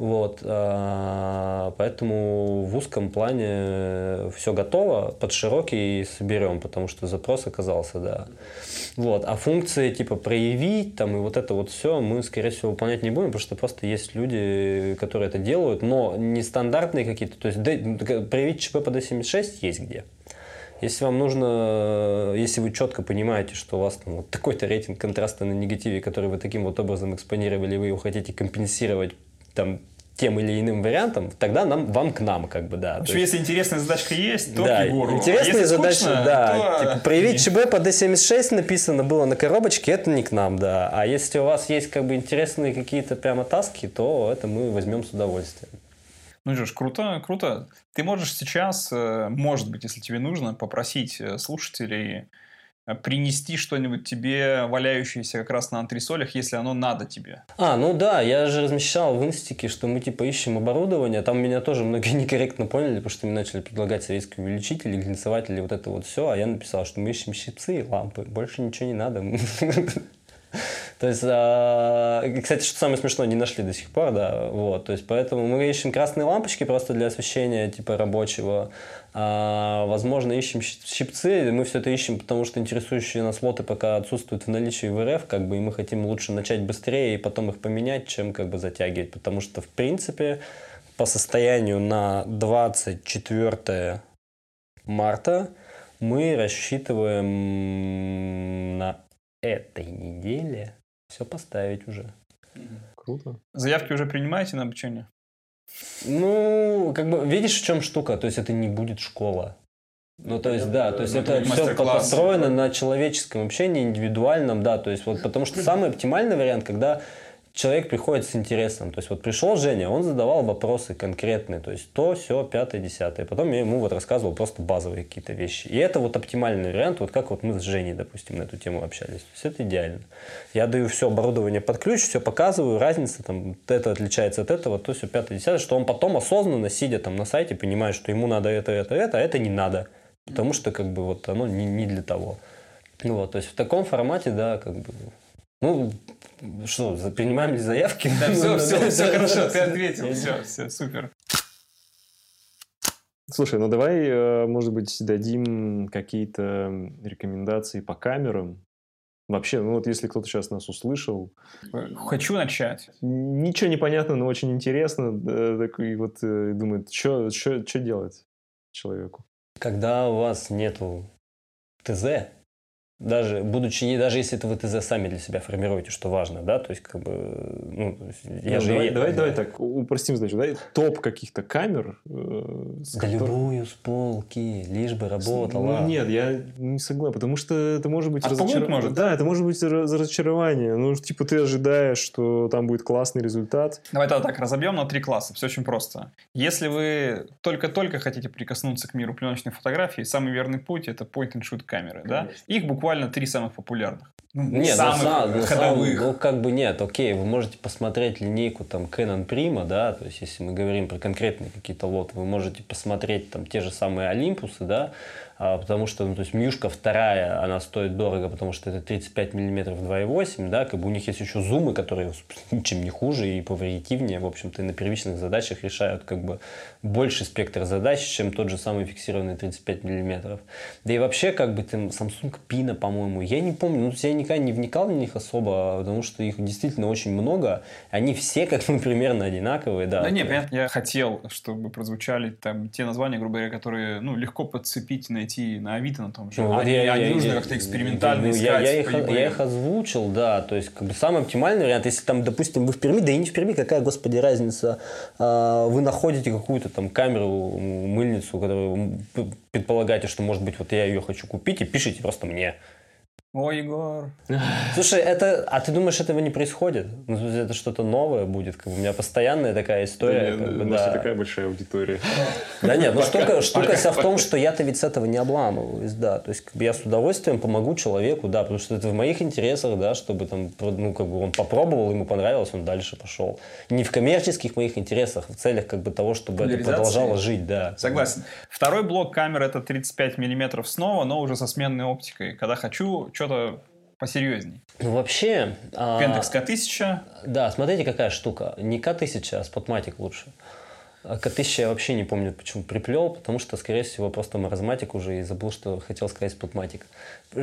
[SPEAKER 3] Вот, а, поэтому в узком плане все готово, под широкий соберем, потому что запрос оказался, да. Вот, а функции типа проявить там и вот это вот все мы, скорее всего, выполнять не будем, потому что просто есть люди, которые это делают, но нестандартные какие-то, то есть проявить ЧП по D76 есть где. Если вам нужно, если вы четко понимаете, что у вас там вот такой-то рейтинг контраста на негативе, который вы таким вот образом экспонировали, вы его хотите компенсировать там тем или иным вариантом, тогда нам, вам к нам, как бы, да.
[SPEAKER 1] В общем, есть... если интересная задачка есть, то
[SPEAKER 3] да,
[SPEAKER 1] Егору.
[SPEAKER 3] Интересная а задача, скучно, да. То... Типа, проявить ЧБ по D76 написано было на коробочке, это не к нам, да. А если у вас есть как бы интересные какие-то прямо таски, то это мы возьмем с удовольствием.
[SPEAKER 1] Ну что ж, круто, круто. Ты можешь сейчас, э, может быть, если тебе нужно, попросить э, слушателей Э, принести что-нибудь тебе, валяющееся как раз на антресолях, если оно надо тебе.
[SPEAKER 3] А, ну да, я же размещал в инстике, что мы типа ищем оборудование. Там меня тоже многие некорректно поняли, потому что мне начали предлагать советские увеличители, глинцеватели, вот это вот все. А я написал, что мы ищем щипцы и лампы. Больше ничего не надо. То есть, а, кстати, что самое смешное, не нашли до сих пор, да, вот, то есть, поэтому мы ищем красные лампочки просто для освещения, типа, рабочего, а, возможно, ищем щипцы, мы все это ищем, потому что интересующие нас лоты пока отсутствуют в наличии в РФ, как бы, и мы хотим лучше начать быстрее и потом их поменять, чем, как бы, затягивать, потому что, в принципе, по состоянию на 24 марта мы рассчитываем на этой неделе все поставить уже.
[SPEAKER 2] Круто.
[SPEAKER 1] Заявки уже принимаете на обучение?
[SPEAKER 3] Ну, как бы, видишь, в чем штука? То есть, это не будет школа. Ну, то есть, да, то есть это все построено на человеческом общении, индивидуальном, да, то есть вот потому что самый оптимальный вариант, когда человек приходит с интересом. То есть вот пришел Женя, он задавал вопросы конкретные, то есть то, все, пятое, десятое. Потом я ему вот рассказывал просто базовые какие-то вещи. И это вот оптимальный вариант, вот как вот мы с Женей, допустим, на эту тему общались. То есть это идеально. Я даю все оборудование под ключ, все показываю, разница там, это отличается от этого, то все, пятое, десятое, что он потом осознанно, сидя там на сайте, понимает, что ему надо это, это, это, а это не надо. Потому что как бы вот оно не, не для того. Ну вот, то есть в таком формате, да, как бы ну, что, принимаем ли заявки?
[SPEAKER 1] Да, все, все, все хорошо, ты ответил, все, все, супер.
[SPEAKER 2] Слушай, ну давай, э, может быть, дадим какие-то рекомендации по камерам. Вообще, ну вот если кто-то сейчас нас услышал...
[SPEAKER 1] Хочу начать.
[SPEAKER 2] Ничего не понятно, но очень интересно. Такой вот э, думает, что делать человеку?
[SPEAKER 3] Когда у вас нету ТЗ, даже будучи не даже если это вы ТЗ сами для себя формируете, что важно, да, то есть как бы, ну,
[SPEAKER 2] я ну, же давай, давай, давай так упростим, значит, да, топ каких-то камер. Э,
[SPEAKER 3] да которых... любую с полки, лишь бы работала.
[SPEAKER 2] Ну нет, я не согласен, потому что это может быть разочарование. может. Да, это может быть разочарование. Ну типа ты ожидаешь, что там будет классный результат.
[SPEAKER 1] Давай тогда так разобьем на три класса. Все очень просто. Если вы только-только хотите прикоснуться к миру пленочной фотографии, самый верный путь это point-and-shoot камеры, Конечно. да? Их буквально буквально три самых популярных.
[SPEAKER 3] Ну, нет, ну, самых ну, ходовых. ну, как бы нет, окей, вы можете посмотреть линейку там Canon Prima, да, то есть если мы говорим про конкретные какие-то лоты, вы можете посмотреть там те же самые Олимпусы, да, потому что, ну, то есть Мьюшка вторая, она стоит дорого, потому что это 35 миллиметров 2.8, да, как бы у них есть еще зумы, которые ничем не хуже и повариативнее, в общем-то, и на первичных задачах решают как бы больше спектр задач, чем тот же самый фиксированный 35 миллиметров. Да и вообще, как бы, там, Samsung Pina, по-моему, я не помню, ну, я никогда не вникал в них особо, потому что их действительно очень много, они все как бы примерно одинаковые, да.
[SPEAKER 1] Да не, понятно, я хотел, чтобы прозвучали там те названия, грубо говоря, которые, ну, легко подцепить, найти найти на Авито на том же. Ну,
[SPEAKER 3] они,
[SPEAKER 1] я, они нужно как-то экспериментально ну, искать.
[SPEAKER 3] Я, я, их, я их озвучил, да. То есть, как бы самый оптимальный вариант, если там, допустим, вы в Перми, да и не в Перми, какая, господи, разница, а, вы находите какую-то там камеру, мыльницу, которую предполагаете, что, может быть, вот я ее хочу купить, и пишите просто мне.
[SPEAKER 1] Ой, Егор.
[SPEAKER 3] Слушай, это, а ты думаешь, этого не происходит? Ну, это что-то новое будет? Как бы, у меня постоянная такая история. Да, как бы,
[SPEAKER 2] у нас да. такая большая аудитория.
[SPEAKER 3] Да нет, ну штука, штука вся в том, что я-то ведь с этого не обламываюсь, да. То есть как бы, я с удовольствием помогу человеку, да, потому что это в моих интересах, да, чтобы там, ну, как бы он попробовал, ему понравилось, он дальше пошел. Не в коммерческих моих интересах, в целях как бы того, чтобы это продолжало жить, да.
[SPEAKER 1] Согласен. Второй блок камеры это 35 миллиметров снова, но уже со сменной оптикой. Когда хочу, что-то посерьезней.
[SPEAKER 3] Ну, вообще...
[SPEAKER 1] Pentax K1000.
[SPEAKER 3] Да, смотрите, какая штука. Не K1000, а Spotmatic лучше. А K1000 я вообще не помню, почему приплел, потому что, скорее всего, просто маразматик уже и забыл, что хотел сказать Spotmatic.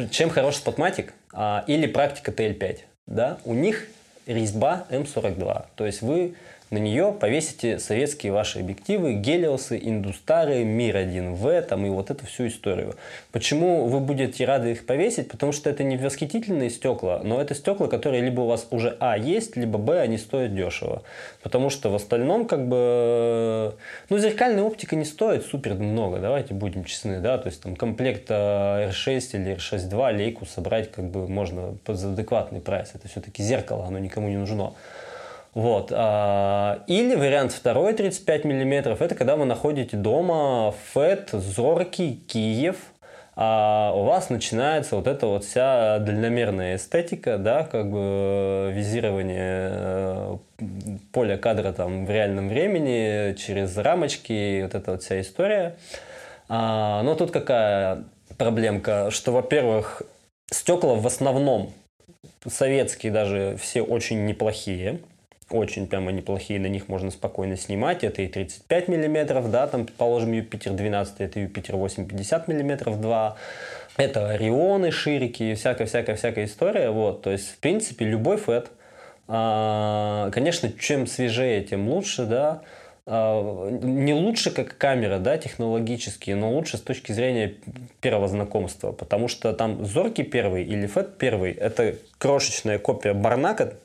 [SPEAKER 3] Чем хорош Spotmatic? А, или практика TL5. Да? У них резьба М42. То есть вы на нее повесите советские ваши объективы, гелиосы, индустары, Мир-1В, там и вот эту всю историю. Почему вы будете рады их повесить? Потому что это не восхитительные стекла, но это стекла, которые либо у вас уже А есть, либо Б, они стоят дешево. Потому что в остальном как бы... Ну, зеркальная оптика не стоит супер много, давайте будем честны, да, то есть там комплект R6 или R6.2 лейку собрать как бы можно за адекватный прайс. Это все-таки зеркало, оно никому не нужно. Вот. А, или вариант второй 35 миллиметров, это когда вы находите дома FET, зоркий, Киев, а у вас начинается вот эта вот вся дальномерная эстетика, да, как бы визирование э, поля кадра там в реальном времени через рамочки, вот эта вот вся история. А, но тут какая проблемка, что, во-первых, стекла в основном советские даже все очень неплохие, очень прямо неплохие, на них можно спокойно снимать. Это и 35 миллиметров, да, там, положим, Юпитер 12, это Юпитер 8, 50 миллиметров 2. Это Орионы, Ширики, всякая-всякая-всякая история. Вот. То есть, в принципе, любой фэт. А, конечно, чем свежее, тем лучше, да. А, не лучше как камера, да, технологически, но лучше с точки зрения первого знакомства, потому что там зоркий первый или фэт первый – это крошечная копия Барнака,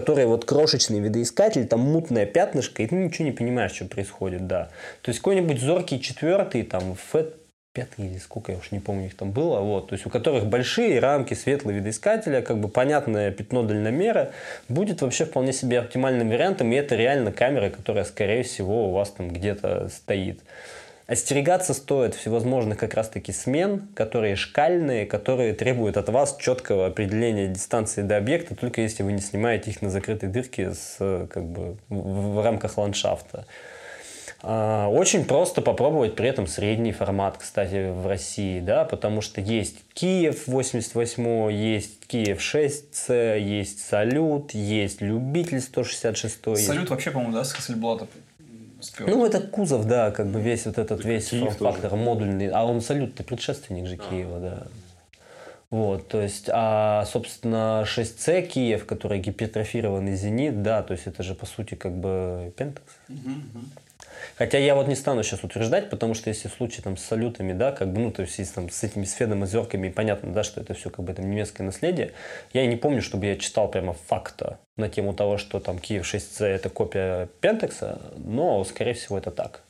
[SPEAKER 3] которые вот крошечный видоискатель, там мутное пятнышко, и ты ничего не понимаешь, что происходит, да. То есть какой-нибудь зоркий четвертый, там, фэт пятый или сколько, я уж не помню, их там было, вот, то есть у которых большие рамки, светлые видоискателя, как бы понятное пятно дальномера, будет вообще вполне себе оптимальным вариантом, и это реально камера, которая, скорее всего, у вас там где-то стоит. Остерегаться стоит всевозможных как раз-таки смен, которые шкальные, которые требуют от вас четкого определения дистанции до объекта, только если вы не снимаете их на закрытой дырке с, как бы, в рамках ландшафта. А, очень просто попробовать при этом средний формат, кстати, в России, да, потому что есть Киев 88, есть Киев 6C, есть Салют, есть Любитель 166.
[SPEAKER 1] Салют вообще, по-моему, да, с Hasselblad
[SPEAKER 3] ну, это кузов, да, как бы весь вот этот весь форм-фактор модульный. А он салют-то предшественник же Киева, да. Вот, то есть, а, собственно, 6C Киев, который гипертрофированный зенит, да, то есть это же, по сути, как бы Пентакс. Угу, угу. Хотя я вот не стану сейчас утверждать, потому что если в там с салютами, да, как бы, ну, то есть, там, с этими сфедом озерками, понятно, да, что это все как бы там немецкое наследие, я не помню, чтобы я читал прямо факта на тему того, что там Киев 6C это копия Пентекса, но, скорее всего, это так.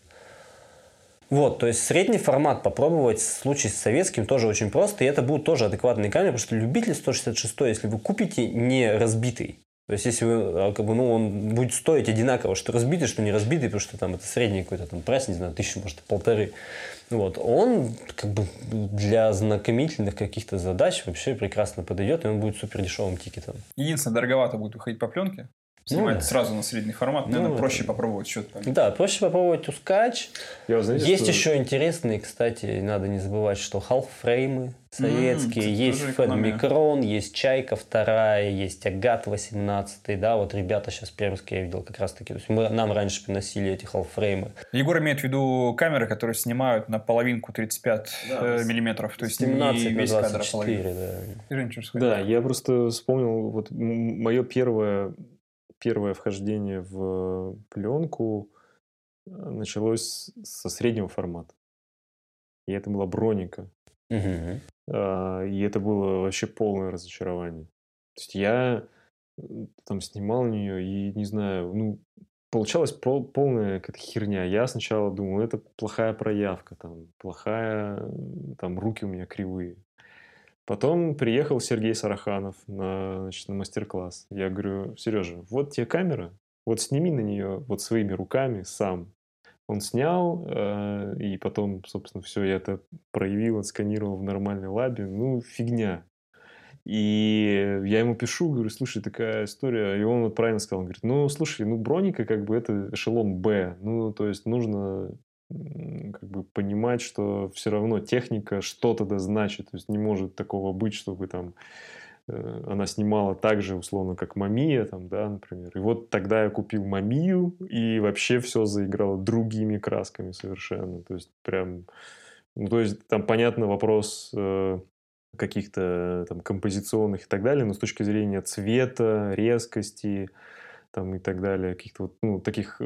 [SPEAKER 3] Вот, то есть средний формат попробовать в случае с советским тоже очень просто, и это будут тоже адекватные камеры, потому что любитель 166, если вы купите не разбитый, то есть, если вы, а, как бы, ну, он будет стоить одинаково, что разбитый, что не разбитый, потому что там это средний какой-то там прайс, не знаю, тысячу, может, полторы. Вот. Он как бы для знакомительных каких-то задач вообще прекрасно подойдет, и он будет супер дешевым тикетом.
[SPEAKER 1] Единственное, дороговато будет выходить по пленке. Снимает
[SPEAKER 3] да.
[SPEAKER 1] сразу на средний формат, наверное,
[SPEAKER 3] Ну,
[SPEAKER 1] проще
[SPEAKER 3] это-
[SPEAKER 1] попробовать что-то.
[SPEAKER 3] Да, проще попробовать ускач.
[SPEAKER 2] Я, знаете,
[SPEAKER 3] Есть
[SPEAKER 2] что-
[SPEAKER 3] еще интересные, кстати, надо не забывать, что халф-фреймы советские,
[SPEAKER 1] кстати,
[SPEAKER 3] есть
[SPEAKER 1] экономия.
[SPEAKER 3] Микрон, есть Чайка вторая, есть Агат 18, да, вот ребята сейчас пермские я видел как раз таки, то есть мы, нам раньше приносили эти халф-фреймы.
[SPEAKER 1] Егор имеет в виду камеры, которые снимают на половинку 35
[SPEAKER 2] Да,
[SPEAKER 1] э, миллиметров, то есть
[SPEAKER 3] 17
[SPEAKER 1] не
[SPEAKER 3] на
[SPEAKER 1] весь кадр, а
[SPEAKER 3] 24,
[SPEAKER 1] половина.
[SPEAKER 3] да.
[SPEAKER 2] Да, я просто вспомнил, вот мое первое, первое вхождение в пленку э, началось со среднего формата. И это была броника. А, И это было вообще полное разочарование. То есть я там снимал на нее и, не знаю, ну, получалась пол- полная какая-то херня. Я сначала думал, это плохая проявка, там, плохая, там, руки у меня кривые. Потом приехал Сергей Сараханов на, значит, на мастер-класс. Я говорю, Сережа, вот тебе камера, вот сними на нее вот своими руками сам. Он снял, э, и потом, собственно, все, я это проявил, отсканировал в нормальной лабе. Ну, фигня. И я ему пишу, говорю, слушай, такая история. И он вот правильно сказал, он говорит, ну, слушай, ну, броника как бы это эшелон Б. Ну, то есть нужно как бы понимать, что все равно техника что-то да значит. То есть не может такого быть, чтобы там э, она снимала так же, условно, как Мамия, там, да, например. И вот тогда я купил Мамию, и вообще все заиграло другими красками совершенно. То есть прям... Ну, то есть там, понятно, вопрос э, каких-то там композиционных и так далее, но с точки зрения цвета, резкости, там и так далее, каких-то вот, ну, таких, э,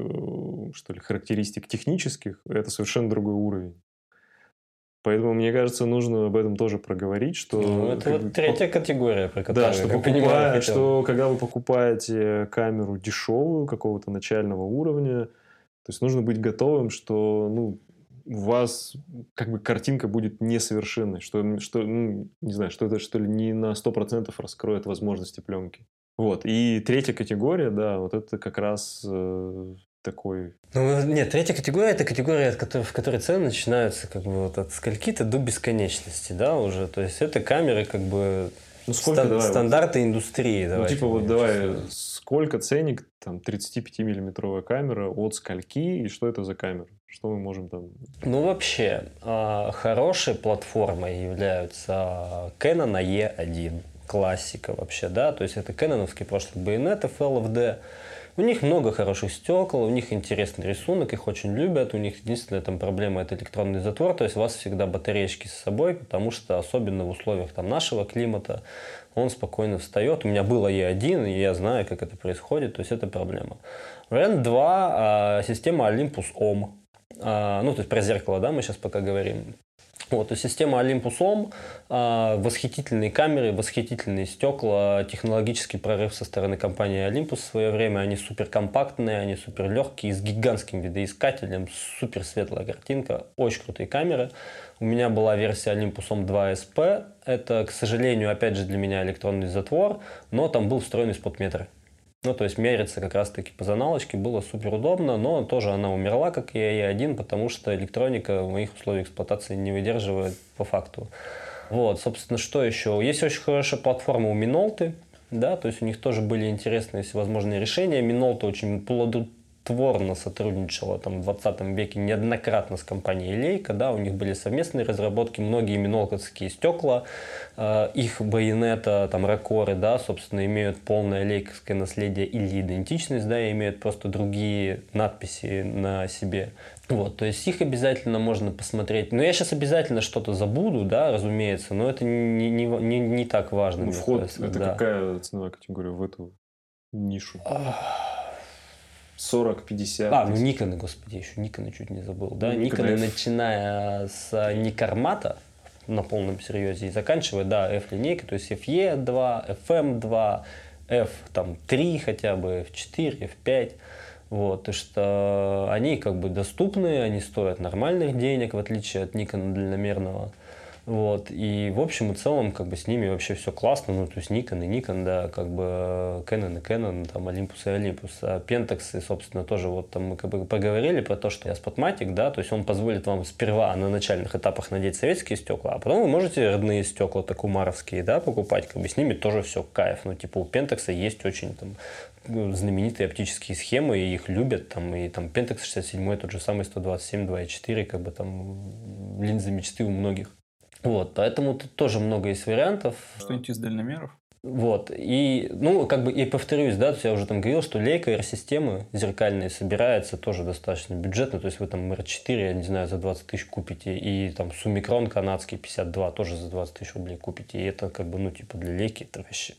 [SPEAKER 2] что ли, характеристик технических, это совершенно другой уровень. Поэтому, мне кажется, нужно об этом тоже проговорить, что...
[SPEAKER 3] Ну, это вот третья категория, про которую
[SPEAKER 2] да, что,
[SPEAKER 3] я
[SPEAKER 2] покупая-
[SPEAKER 3] понимаю,
[SPEAKER 2] что когда вы покупаете камеру дешевую, какого-то начального уровня, то есть нужно быть готовым, что ну, у вас как бы картинка будет несовершенной, что, что ну, не знаю, что это что ли не на 100% раскроет возможности пленки. Вот. И третья категория, да, вот это как раз э, такой...
[SPEAKER 3] Ну, нет, третья категория – это категория, от которой, в которой цены начинаются как бы вот от скольки-то до бесконечности, да, уже. То есть это камеры как бы
[SPEAKER 2] Ну, сколько,
[SPEAKER 3] стан-
[SPEAKER 2] давай, вот-
[SPEAKER 3] стандарты индустрии.
[SPEAKER 2] Ну, типа, вот давай, сколько ценник, там, 35-миллиметровая камера, от скольки, и что это за камера? Что мы можем там...
[SPEAKER 3] Ну, вообще, а, хорошей платформой являются Canon E1, классика вообще, да, то есть это кэноновский прошлый байонетов LFD. У них много хороших стекол, у них интересный рисунок, их очень любят. У них единственная там проблема это электронный затвор, то есть у вас всегда батареечки с собой, потому что особенно в условиях там нашего климата он спокойно встает. У меня было E1, и я знаю, как это происходит, то есть это проблема. Вариант 2 а, система Olympus OM. А, ну, то есть про зеркало, да, мы сейчас пока говорим. Вот, есть система Olympus OM, а, восхитительные камеры, восхитительные стекла, технологический прорыв со стороны компании Olympus в свое время. Они супер компактные, они супер легкие, с гигантским видоискателем, супер светлая картинка, очень крутые камеры. У меня была версия Olympus OM 2 SP. Это, к сожалению, опять же для меня электронный затвор, но там был встроенный спотметр. Ну, то есть мериться как раз-таки по заналочке было супер удобно, но тоже она умерла, как и E1, потому что электроника в моих условиях эксплуатации не выдерживает по факту. Вот, собственно, что еще? Есть очень хорошая платформа у Minolta, да, то есть у них тоже были интересные всевозможные решения. Minolta очень плодотворно сотрудничала там, в 20 веке неоднократно с компанией Leica, да, у них были совместные разработки, многие минолковские стекла, э, их байонета, там, ракоры, да, собственно, имеют полное лейковское наследие или идентичность, да, и имеют просто другие надписи на себе. Вот, то есть их обязательно можно посмотреть. Но я сейчас обязательно что-то забуду, да, разумеется, но это не, не, не, не так важно.
[SPEAKER 2] Ну, вход,
[SPEAKER 3] кажется,
[SPEAKER 2] это
[SPEAKER 3] да.
[SPEAKER 2] какая ценовая категория в эту нишу?
[SPEAKER 3] Ах.
[SPEAKER 2] 40-50?
[SPEAKER 3] А, ну Никоны, господи, еще Никоны чуть не забыл. Да, Никоны,
[SPEAKER 2] Nikon F.
[SPEAKER 3] начиная с Никармата на полном серьезе и заканчивая, да, F-линейка, то есть FE2, FM2, F там 3 хотя бы, F4, F5. Вот, то что они как бы доступны, они стоят нормальных денег, в отличие от Никона дальномерного. Вот. И в общем и целом, как бы с ними вообще все классно. Ну, то есть Nikon и Nikon, да, как бы Canon и Canon, там Olympus и Olympus. А Pentax, собственно, тоже вот там мы как бы поговорили про то, что я спотматик, да, то есть он позволит вам сперва на начальных этапах надеть советские стекла, а потом вы можете родные стекла, так умаровские, да, покупать, как бы с ними тоже все кайф. Ну, типа у Pentax есть очень там ну, знаменитые оптические схемы, и их любят, там, и там Pentax 67, тот же самый 127, 2.4, как бы там линзы мечты у многих. Вот, поэтому тут тоже много есть вариантов.
[SPEAKER 1] Что-нибудь из дальномеров?
[SPEAKER 3] Вот. И, ну, как бы, и повторюсь, да, я уже там говорил, что лейка R-системы зеркальные собирается тоже достаточно бюджетно. То есть вы там R4, я не знаю, за 20 тысяч купите. И там Сумикрон канадский 52 тоже за 20 тысяч рублей купите. И это как бы, ну, типа для лейки это вообще...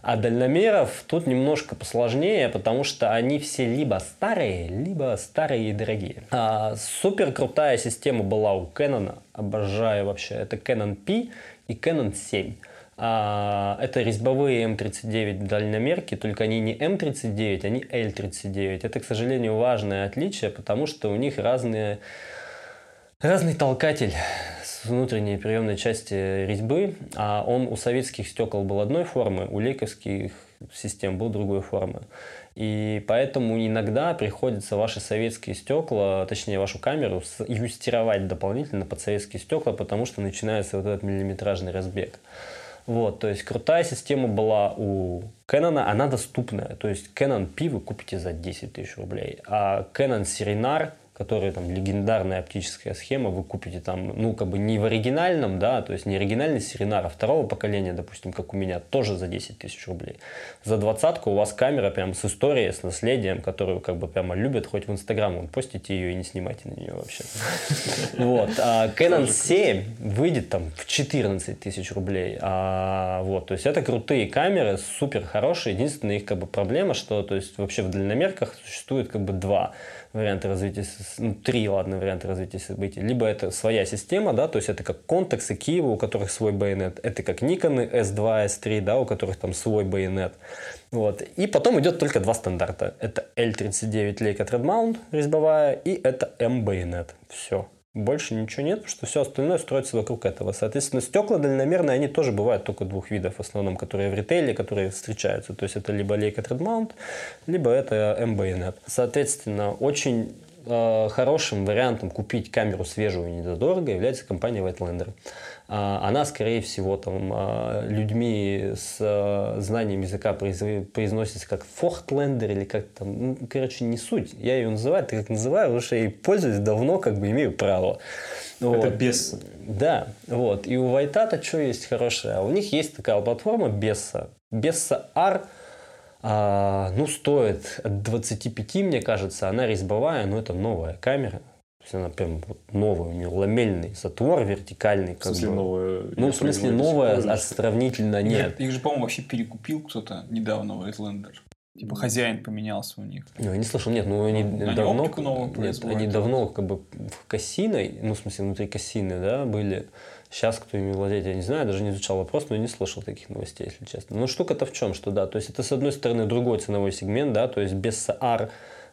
[SPEAKER 3] А дальномеров тут немножко посложнее, потому что они все либо старые, либо старые и дорогие. А, супер крутая система была у Canon, обожаю вообще. Это Canon P и Canon 7. А, это резьбовые М39 дальномерки, только они не М39, они L39. Это, к сожалению, важное отличие, потому что у них разные, разный толкатель внутренней приемной части резьбы, а он у советских стекол был одной формы, у лейковских систем был другой формы. И поэтому иногда приходится ваши советские стекла, точнее вашу камеру, юстировать дополнительно под советские стекла, потому что начинается вот этот миллиметражный разбег. Вот, то есть крутая система была у Canon, она доступная. То есть Canon P вы купите за 10 тысяч рублей, а Canon Serinar которые там легендарная оптическая схема, вы купите там, ну, как бы не в оригинальном, да, то есть не оригинальный Серенар, а второго поколения, допустим, как у меня, тоже за 10 тысяч рублей. За двадцатку у вас камера прям с историей, с наследием, которую как бы прямо любят, хоть в Инстаграм, вон, постите ее и не снимайте на нее вообще. Вот. А Canon 7 выйдет там в 14 тысяч рублей. А, вот, то есть это крутые камеры, супер хорошие. Единственная их как бы проблема, что то есть вообще в дальномерках существует как бы два варианты развития, ну, три, ладно, варианта развития событий. Либо это своя система, да, то есть это как и Киева, у которых свой байонет. Это как Nikon S2, S3, да, у которых там свой байонет. Вот. И потом идет только два стандарта. Это L39 Leica Thread Mount резьбовая и это M байонет. Все. Больше ничего нет, потому что все остальное строится вокруг этого. Соответственно, стекла дальномерные, они тоже бывают только двух видов, в основном, которые в ритейле, которые встречаются. То есть это либо Leica Threadmount, либо это M-Bayonet. Соответственно, очень э, хорошим вариантом купить камеру свежую и недорого является компания Whitelander. А, она, скорее всего, там, а, людьми с а, знанием языка произносится как Фортлендер или как там, ну, короче, не суть. Я ее называю, так как называю, потому что я ей пользуюсь давно, как бы имею право.
[SPEAKER 1] Вот. Это без.
[SPEAKER 3] Да, вот. И у Вайтата что есть хорошее? У них есть такая платформа Бесса. Бесса R, а, ну, стоит от 25, мне кажется. Она резьбовая, но это новая камера есть она прям вот новая, у нее ламельный затвор вертикальный. Как
[SPEAKER 2] в смысле
[SPEAKER 3] бы.
[SPEAKER 2] новая?
[SPEAKER 3] Ну, в смысле новая, а сравнительно нет.
[SPEAKER 1] Их же, по-моему, вообще перекупил кто-то недавно, Waylander. Типа хозяин поменялся у них.
[SPEAKER 3] Ну, я не слышал, нет, ну они, они давно, нет, они давно как бы в Кассиной, ну, в смысле, внутри Кассины, да, были. Сейчас кто ими владеет, я не знаю, даже не изучал вопрос, но я не слышал таких новостей, если честно. Но штука-то в чем, что да, то есть это с одной стороны другой ценовой сегмент, да, то есть без SAR а,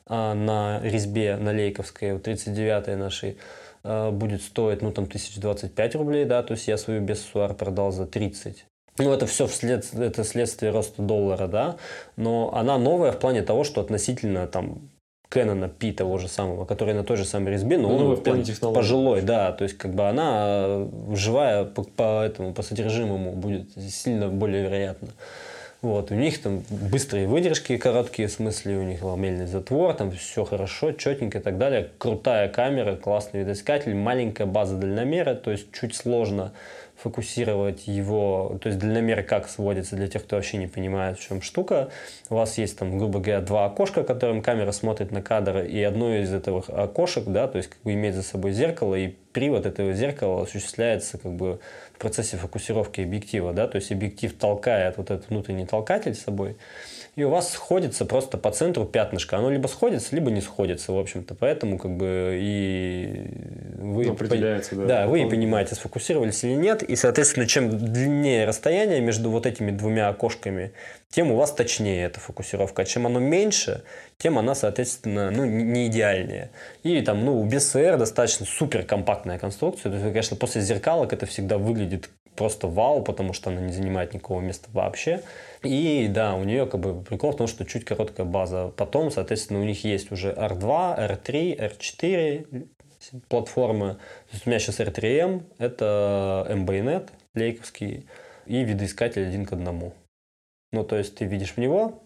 [SPEAKER 3] на резьбе на Лейковской, 39-й нашей, а, будет стоить, ну, там, 1025 рублей, да, то есть я свою бессуар продал за 30. Ну, это все вслед, это следствие роста доллара, да, но она новая в плане того, что относительно, там, Кэнона Пи того же самого, который на той же самой резьбе, но ну, он прям пожилой, да, то есть как бы она э, живая по, по этому по содержимому будет сильно более вероятно. Вот, у них там быстрые выдержки, короткие в смысле, у них ламельный затвор, там все хорошо, четенько и так далее. Крутая камера, классный видоискатель, маленькая база дальномера, то есть чуть сложно фокусировать его, то есть дальномер как сводится для тех, кто вообще не понимает, в чем штука. У вас есть там, грубо говоря, два окошка, которым камера смотрит на кадр, и одно из этих окошек, да, то есть как бы имеет за собой зеркало, и привод этого зеркала осуществляется как бы в процессе фокусировки объектива, да, то есть объектив толкает вот этот внутренний толкатель с собой, и у вас сходится просто по центру пятнышко. Оно либо сходится, либо не сходится, в общем-то. Поэтому как бы и вы,
[SPEAKER 2] Ну, определяется, да.
[SPEAKER 3] да, вы и
[SPEAKER 2] Потом-
[SPEAKER 3] понимаете, сфокусировались или нет. И, соответственно, чем длиннее расстояние между вот этими двумя окошками, тем у вас точнее эта фокусировка. А чем оно меньше, тем она, соответственно, ну, не не идеальнее. И там, ну, у BSR достаточно супер компактная конструкция. То есть, конечно, после зеркалок это всегда выглядит просто вау, потому что она не занимает никакого места вообще. И да, у нее как бы прикол в том, что чуть короткая база. Потом, соответственно, у них есть уже R2, R3, R4 платформы. То есть у меня сейчас R3M, это MBNet лейковский и видоискатель один к одному. Ну, то есть ты видишь в него,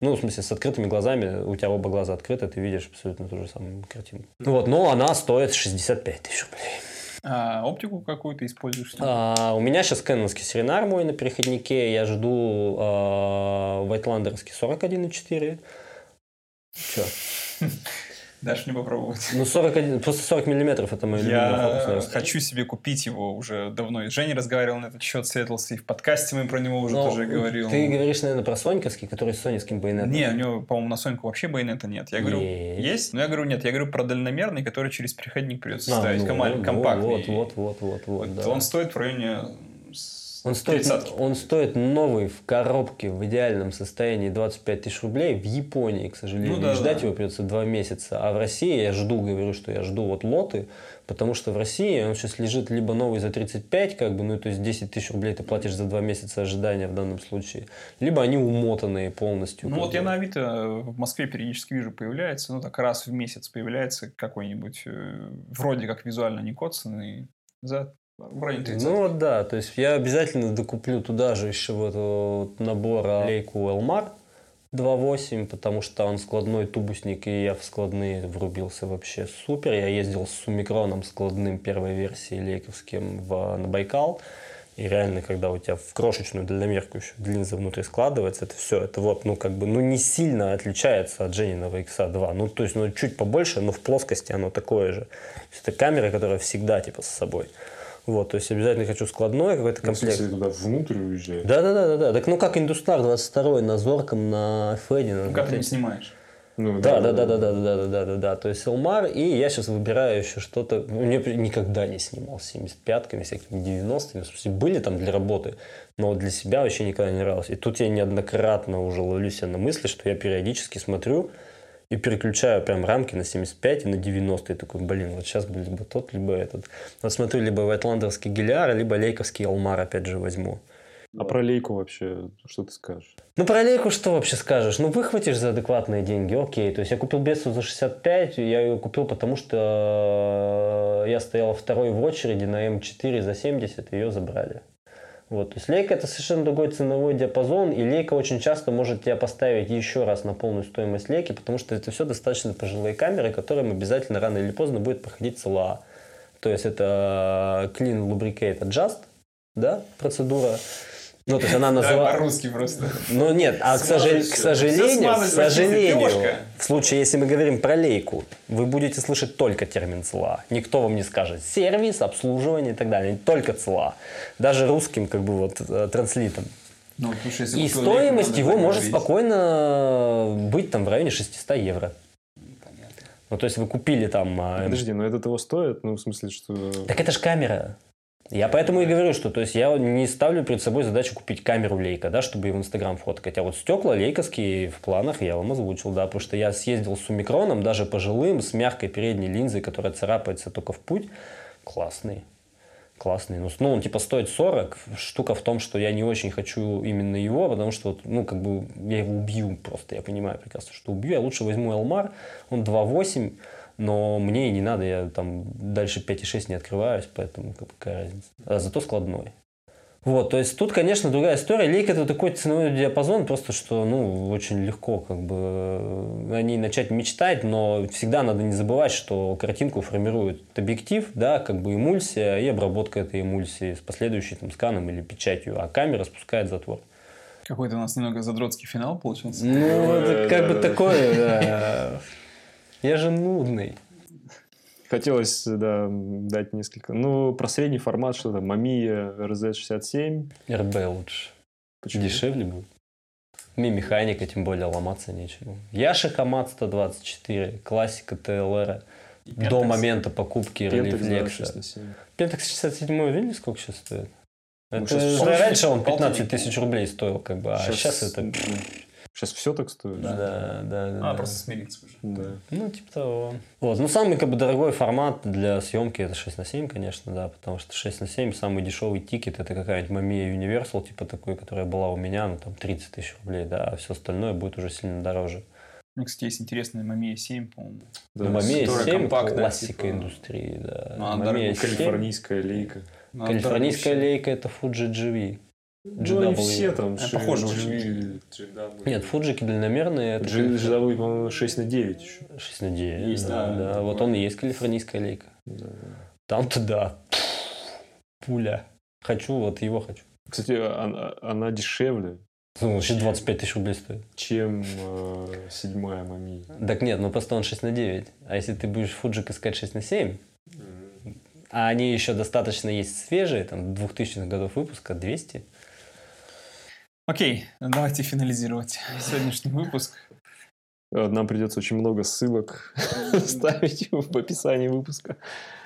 [SPEAKER 3] ну, в смысле, с открытыми глазами, у тебя оба глаза открыты, ты видишь абсолютно ту же самую картинку. Вот, но она стоит 65 тысяч рублей.
[SPEAKER 1] А оптику какую ты используешь?
[SPEAKER 3] А, у меня сейчас кэнонский серенар мой на переходнике. Я жду а, вайтландерский 41,4. Че?
[SPEAKER 1] Дашь мне попробовать.
[SPEAKER 3] Ну, 41, просто 40 миллиметров это мой фокус.
[SPEAKER 1] Я хочу себе купить его уже давно. И с Женей разговаривал на этот счет, светился, и в подкасте мы про него уже
[SPEAKER 3] Ну,
[SPEAKER 1] тоже говорил.
[SPEAKER 3] Ты говоришь, наверное, про соньковский, который с соневским байонетом.
[SPEAKER 1] Не, у него, по-моему, на Соньку вообще байонета нет. Я говорю,
[SPEAKER 3] Есть.
[SPEAKER 1] есть? Но я говорю, нет. Я говорю про дальномерный, который через переходник придется
[SPEAKER 3] А,
[SPEAKER 1] ставить.
[SPEAKER 3] ну, ну,
[SPEAKER 1] компактный.
[SPEAKER 3] Вот, вот, вот, вот, вот,
[SPEAKER 1] Вот
[SPEAKER 3] да.
[SPEAKER 1] Он стоит в районе
[SPEAKER 3] Он стоит,
[SPEAKER 1] 30.
[SPEAKER 3] он стоит новый в коробке в идеальном состоянии 25 тысяч рублей в Японии, к сожалению.
[SPEAKER 1] Ну да,
[SPEAKER 3] ждать
[SPEAKER 1] да.
[SPEAKER 3] его придется два месяца. А в России я жду, говорю, что я жду вот лоты, потому что в России он сейчас лежит либо новый за 35, как бы, ну то есть 10 тысяч рублей ты платишь за два месяца ожидания в данном случае, либо они умотанные полностью.
[SPEAKER 1] Ну вот я на Авито в Москве периодически вижу, появляется, ну так раз в месяц появляется какой-нибудь, э, вроде как визуально не коцанный, за в районе 30.
[SPEAKER 3] Ну да, то есть я обязательно докуплю туда же еще вот, вот набор а, лейку Elmar 2.8, потому что он складной тубусник, и я в складные врубился вообще супер. Я ездил с сумикроном складным первой версии лейковским в, на Байкал. И реально, когда у тебя в крошечную дальномерку еще линза внутри складывается, это все, это вот, ну, как бы, ну, не сильно отличается от Жениного X2. Ну, то есть, ну, чуть побольше, но в плоскости оно такое же. То есть, это камера, которая всегда, типа, с собой. Вот, то есть, обязательно хочу складной какой-то
[SPEAKER 2] Ну, в
[SPEAKER 3] комплект.
[SPEAKER 2] смысле, туда внутрь уезжает?
[SPEAKER 3] Да, да, да, да, да. Так ну как Индустар 22 на Зорком, на Феде, на
[SPEAKER 1] Ну как ты не снимаешь?
[SPEAKER 2] Ну,
[SPEAKER 3] да, да, да, да, да, да, да, да, да, да. То есть Элмар, и я сейчас выбираю еще что-то. Ну, Я никогда не снимал с 75-ками, всякими 90-ми. В смысле, были там для работы, но вот для себя вообще никогда не нравилось. И тут я неоднократно уже ловлю себя на мысли, что я периодически смотрю и переключаю прям рамки на 75 и на 90. И такой, блин, вот сейчас бы либо тот, либо этот. Вот смотрю, либо Вайтландерский Гелиар, либо Лейковский Элмар опять же возьму.
[SPEAKER 2] А про лейку вообще, что ты скажешь?
[SPEAKER 3] Ну, про лейку что вообще скажешь? Ну, выхватишь за адекватные деньги, окей. То есть, я купил Бесу за 65, я ее купил, потому что э, я стоял второй в очереди на М4 за 70, ее забрали. Вот, то есть лейка это совершенно другой ценовой диапазон, и лейка очень часто может тебя поставить еще раз на полную стоимость лейки, потому что это все достаточно пожилые камеры, которым обязательно рано или поздно будет проходить ЦЛА. То есть это Clean Lubricate Adjust, да, процедура. Ну, то есть она
[SPEAKER 1] Да,
[SPEAKER 3] называется...
[SPEAKER 1] по-русски просто.
[SPEAKER 3] Ну нет, а к, сожа-
[SPEAKER 1] Смазать
[SPEAKER 3] к сожалению, к сожалению, в случае, если мы говорим про лейку, вы будете слышать только термин ЦЛА. Никто вам не скажет сервис, обслуживание и так далее. Только ЦЛА. Даже русским, как бы вот, э, транслитом.
[SPEAKER 1] Ну, слушай, если
[SPEAKER 3] И стоимость
[SPEAKER 1] лейку,
[SPEAKER 3] его может
[SPEAKER 1] говорить.
[SPEAKER 3] спокойно быть там в районе 600 евро. Ну, то есть вы купили там... а,
[SPEAKER 2] Подожди, но это того стоит? Ну, в смысле, что...
[SPEAKER 3] Так это же камера. Я поэтому и говорю, что то есть я не ставлю перед собой задачу купить камеру лейка, да, чтобы ее в Инстаграм фоткать. А вот стекла лейковские в планах я вам озвучил, да, потому что я съездил с умикроном, даже пожилым, с мягкой передней линзой, которая царапается только в путь. Классный. Классный. Ну, ну, он типа стоит 40. Штука в том, что я не очень хочу именно его, потому что, ну, как бы я его убью просто. Я понимаю прекрасно, что убью. Я лучше возьму Элмар, он 2.8, но мне и не надо, я там дальше 5.6 не открываюсь, поэтому какая разница. А зато складной. Вот, то есть тут, конечно, другая история. Лейка это такой ценовой диапазон, просто что, ну, очень легко как бы э, о ней начать мечтать, но всегда надо не забывать, что картинку формирует объектив, да, как бы эмульсия и обработка этой эмульсии с последующим там, сканом или печатью, а камера спускает затвор.
[SPEAKER 1] Какой-то у нас немного задротский финал получился.
[SPEAKER 3] Ну, это
[SPEAKER 2] да,
[SPEAKER 3] как бы такое, да. Я же нудный.
[SPEAKER 2] Хотелось, да, дать несколько... Ну, про средний формат, что там, Mamiya RZ67.
[SPEAKER 3] РБ лучше.
[SPEAKER 2] Почему?
[SPEAKER 3] Дешевле будет. Ми-механика, тем более ломаться нечему. Яши Хамат 124, классика ТЛР. До момента покупки
[SPEAKER 2] да,
[SPEAKER 3] Релифлекса.
[SPEAKER 2] 6 на 7.
[SPEAKER 3] Pentax 67 видели, сколько сейчас стоит?
[SPEAKER 2] Ну,
[SPEAKER 3] Это же
[SPEAKER 2] полтинник,
[SPEAKER 3] раньше он 15
[SPEAKER 1] полтинник.
[SPEAKER 3] тысяч рублей стоил, как бы, а сейчас, это...
[SPEAKER 2] Сейчас все так стоит?
[SPEAKER 3] Да, да, да.
[SPEAKER 1] А,
[SPEAKER 3] да.
[SPEAKER 1] просто смириться уже.
[SPEAKER 2] Да.
[SPEAKER 3] Ну, типа того. Вот. Ну, самый как бы дорогой формат для съемки это 6 на 7, конечно, да, потому что 6 на 7 самый дешевый тикет это какая-нибудь Mamiya Universal, типа такой, которая была у меня, ну, там 30 тысяч рублей, да, а все остальное будет уже сильно дороже.
[SPEAKER 1] Ну, кстати, есть интересная Mamiya 7, по-моему.
[SPEAKER 2] Да,
[SPEAKER 3] ну,
[SPEAKER 1] которая
[SPEAKER 3] 7
[SPEAKER 1] компактная,
[SPEAKER 3] классика
[SPEAKER 1] типа.
[SPEAKER 3] индустрии, да.
[SPEAKER 1] Ну, она
[SPEAKER 3] Mamiya
[SPEAKER 1] дорогая,
[SPEAKER 3] 7,
[SPEAKER 2] Калифорнийская лейка.
[SPEAKER 1] Ну,
[SPEAKER 3] Калифорнийская лейка это Fuji GV.
[SPEAKER 2] Ну, они
[SPEAKER 3] GW.
[SPEAKER 2] все там.
[SPEAKER 1] А, похоже очень.
[SPEAKER 2] GW.
[SPEAKER 3] Нет, фуджики длинномерные. это
[SPEAKER 2] GW, по-моему, 6 на 9 еще.
[SPEAKER 3] 6 на 9.
[SPEAKER 1] Есть,
[SPEAKER 3] да,
[SPEAKER 1] да.
[SPEAKER 3] да. Вот он и есть калифорнийская лейка. Там-то да. Пуля. Хочу, вот его хочу.
[SPEAKER 2] Кстати, она, она дешевле,
[SPEAKER 3] Ну, вообще 25 тысяч рублей стоит.
[SPEAKER 2] чем э, седьмая Мами.
[SPEAKER 3] Так нет, ну просто он 6 на 9. А если ты будешь фуджик искать 6 на 7, а они еще достаточно есть свежие, там, 2000-х годов выпуска, 200.
[SPEAKER 1] Окей, давайте финализировать сегодняшний выпуск.
[SPEAKER 2] Э, Нам придется очень много ссылок ставить в описании выпуска.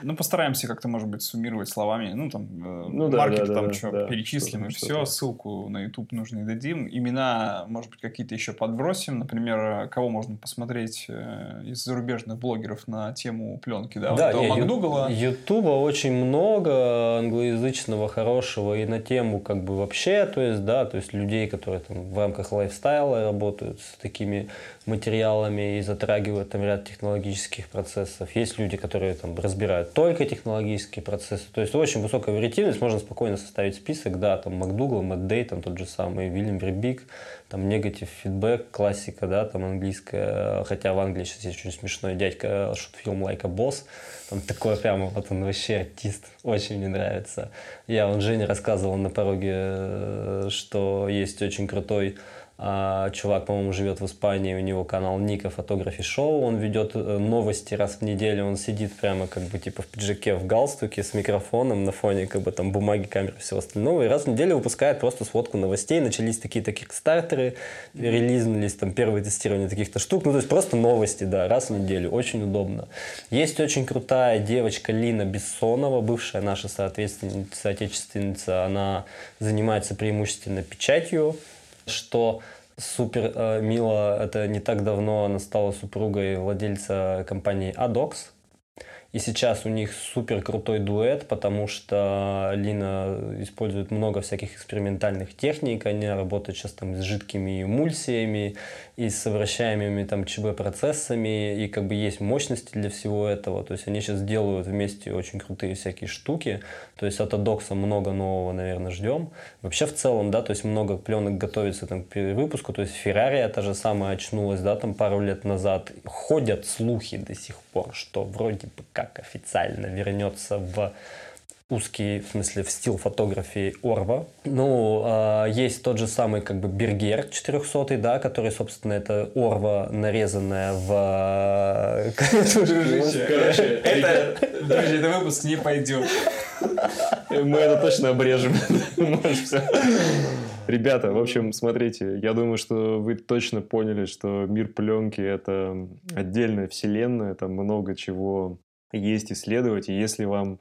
[SPEAKER 1] Ну, постараемся как-то, может быть, суммировать словами. Ну, там, э,
[SPEAKER 2] Ну да,
[SPEAKER 1] маркер
[SPEAKER 2] да,
[SPEAKER 1] там
[SPEAKER 2] да,
[SPEAKER 1] что,
[SPEAKER 2] да,
[SPEAKER 1] перечислим и
[SPEAKER 2] что-то,
[SPEAKER 1] все.
[SPEAKER 2] что-то.
[SPEAKER 1] Ссылку на YouTube нужно и дадим. Имена, может быть, какие-то еще подбросим. Например, кого можно посмотреть э, из зарубежных блогеров на тему пленки, да? вот
[SPEAKER 3] не, ю-
[SPEAKER 1] Макдугала.
[SPEAKER 3] Ютуба очень много англоязычного, хорошего и на тему как бы вообще, то есть, да, то есть людей, которые там в рамках лайфстайла работают с такими материалами и затрагивают там ряд технологических процессов. Есть люди, которые там разбирают только технологические процессы. То есть очень высокая вариативность, можно спокойно составить список, да, там МакДугал, Мэтт там тот же самый Вильям Вербик, там негатив фидбэк, классика, да, там английская, хотя в Англии сейчас есть очень смешной дядька, шут-фильм Like a Boss, там такой прямо, вот он вообще артист, очень мне нравится. Я, он Жене рассказывал на пороге, э, что есть очень крутой а, чувак, по-моему, живет в Испании, у него канал Ника Фотографи Шоу, он ведет э, новости раз в неделю, он сидит прямо как бы типа в пиджаке, в галстуке с микрофоном на фоне как бы там бумаги, камеры, всего остального, и раз в неделю выпускает просто сводку новостей, начались какие-то кикстартеры, релизнулись там первые тестирования таких-то штук, ну то есть просто новости, да, раз в неделю, очень удобно. Есть очень крутая девочка Лина Бессонова, бывшая наша соответственница, соотечественница, она занимается преимущественно печатью, что супер э, мило, это не так давно она стала супругой владельца компании Adox. И сейчас у них супер крутой дуэт, потому что Лина использует много всяких экспериментальных техник. Они работают сейчас там с жидкими эмульсиями и с вращаемыми там ЧБ-процессами. И как бы есть мощности для всего этого. То есть они сейчас делают вместе очень крутые всякие штуки. То есть от Adox много нового, наверное, ждем. Вообще в целом, да, то есть много пленок готовится там к перевыпуску. То есть Ferrari та же самая очнулась, да, там пару лет назад. Ходят слухи до сих пор, что вроде бы как официально вернется в узкий, в смысле, в стил фотографии Орва. Ну, а, есть тот же самый, как бы, Бергер 400, да, который, собственно, это Орва, нарезанная в...
[SPEAKER 1] Короче, это, друзья, это выпуск не пойдет.
[SPEAKER 2] Мы это точно обрежем. Ребята, в общем, смотрите, я думаю, что вы точно поняли, что мир пленки – это отдельная вселенная, там много чего есть исследовать, и если вам,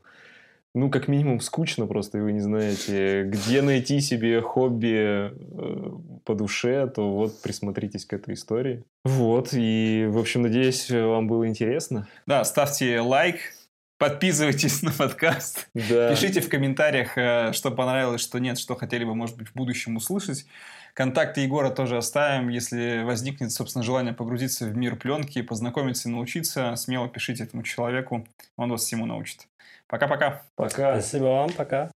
[SPEAKER 2] ну, как минимум, скучно просто, и вы не знаете, где найти себе хобби э, по душе, то вот присмотритесь к этой истории. Вот, и, в общем, надеюсь, вам было интересно.
[SPEAKER 1] Да, ставьте лайк, подписывайтесь на подкаст.
[SPEAKER 2] Да.
[SPEAKER 1] Пишите в комментариях, э, что понравилось, что нет, что хотели бы, может быть, в будущем услышать. Контакты Егора тоже оставим. Если возникнет, собственно, желание погрузиться в мир пленки, познакомиться и научиться, смело пишите этому человеку. Он вас всему научит. Пока-пока.
[SPEAKER 2] Пока.
[SPEAKER 3] Спасибо вам, пока.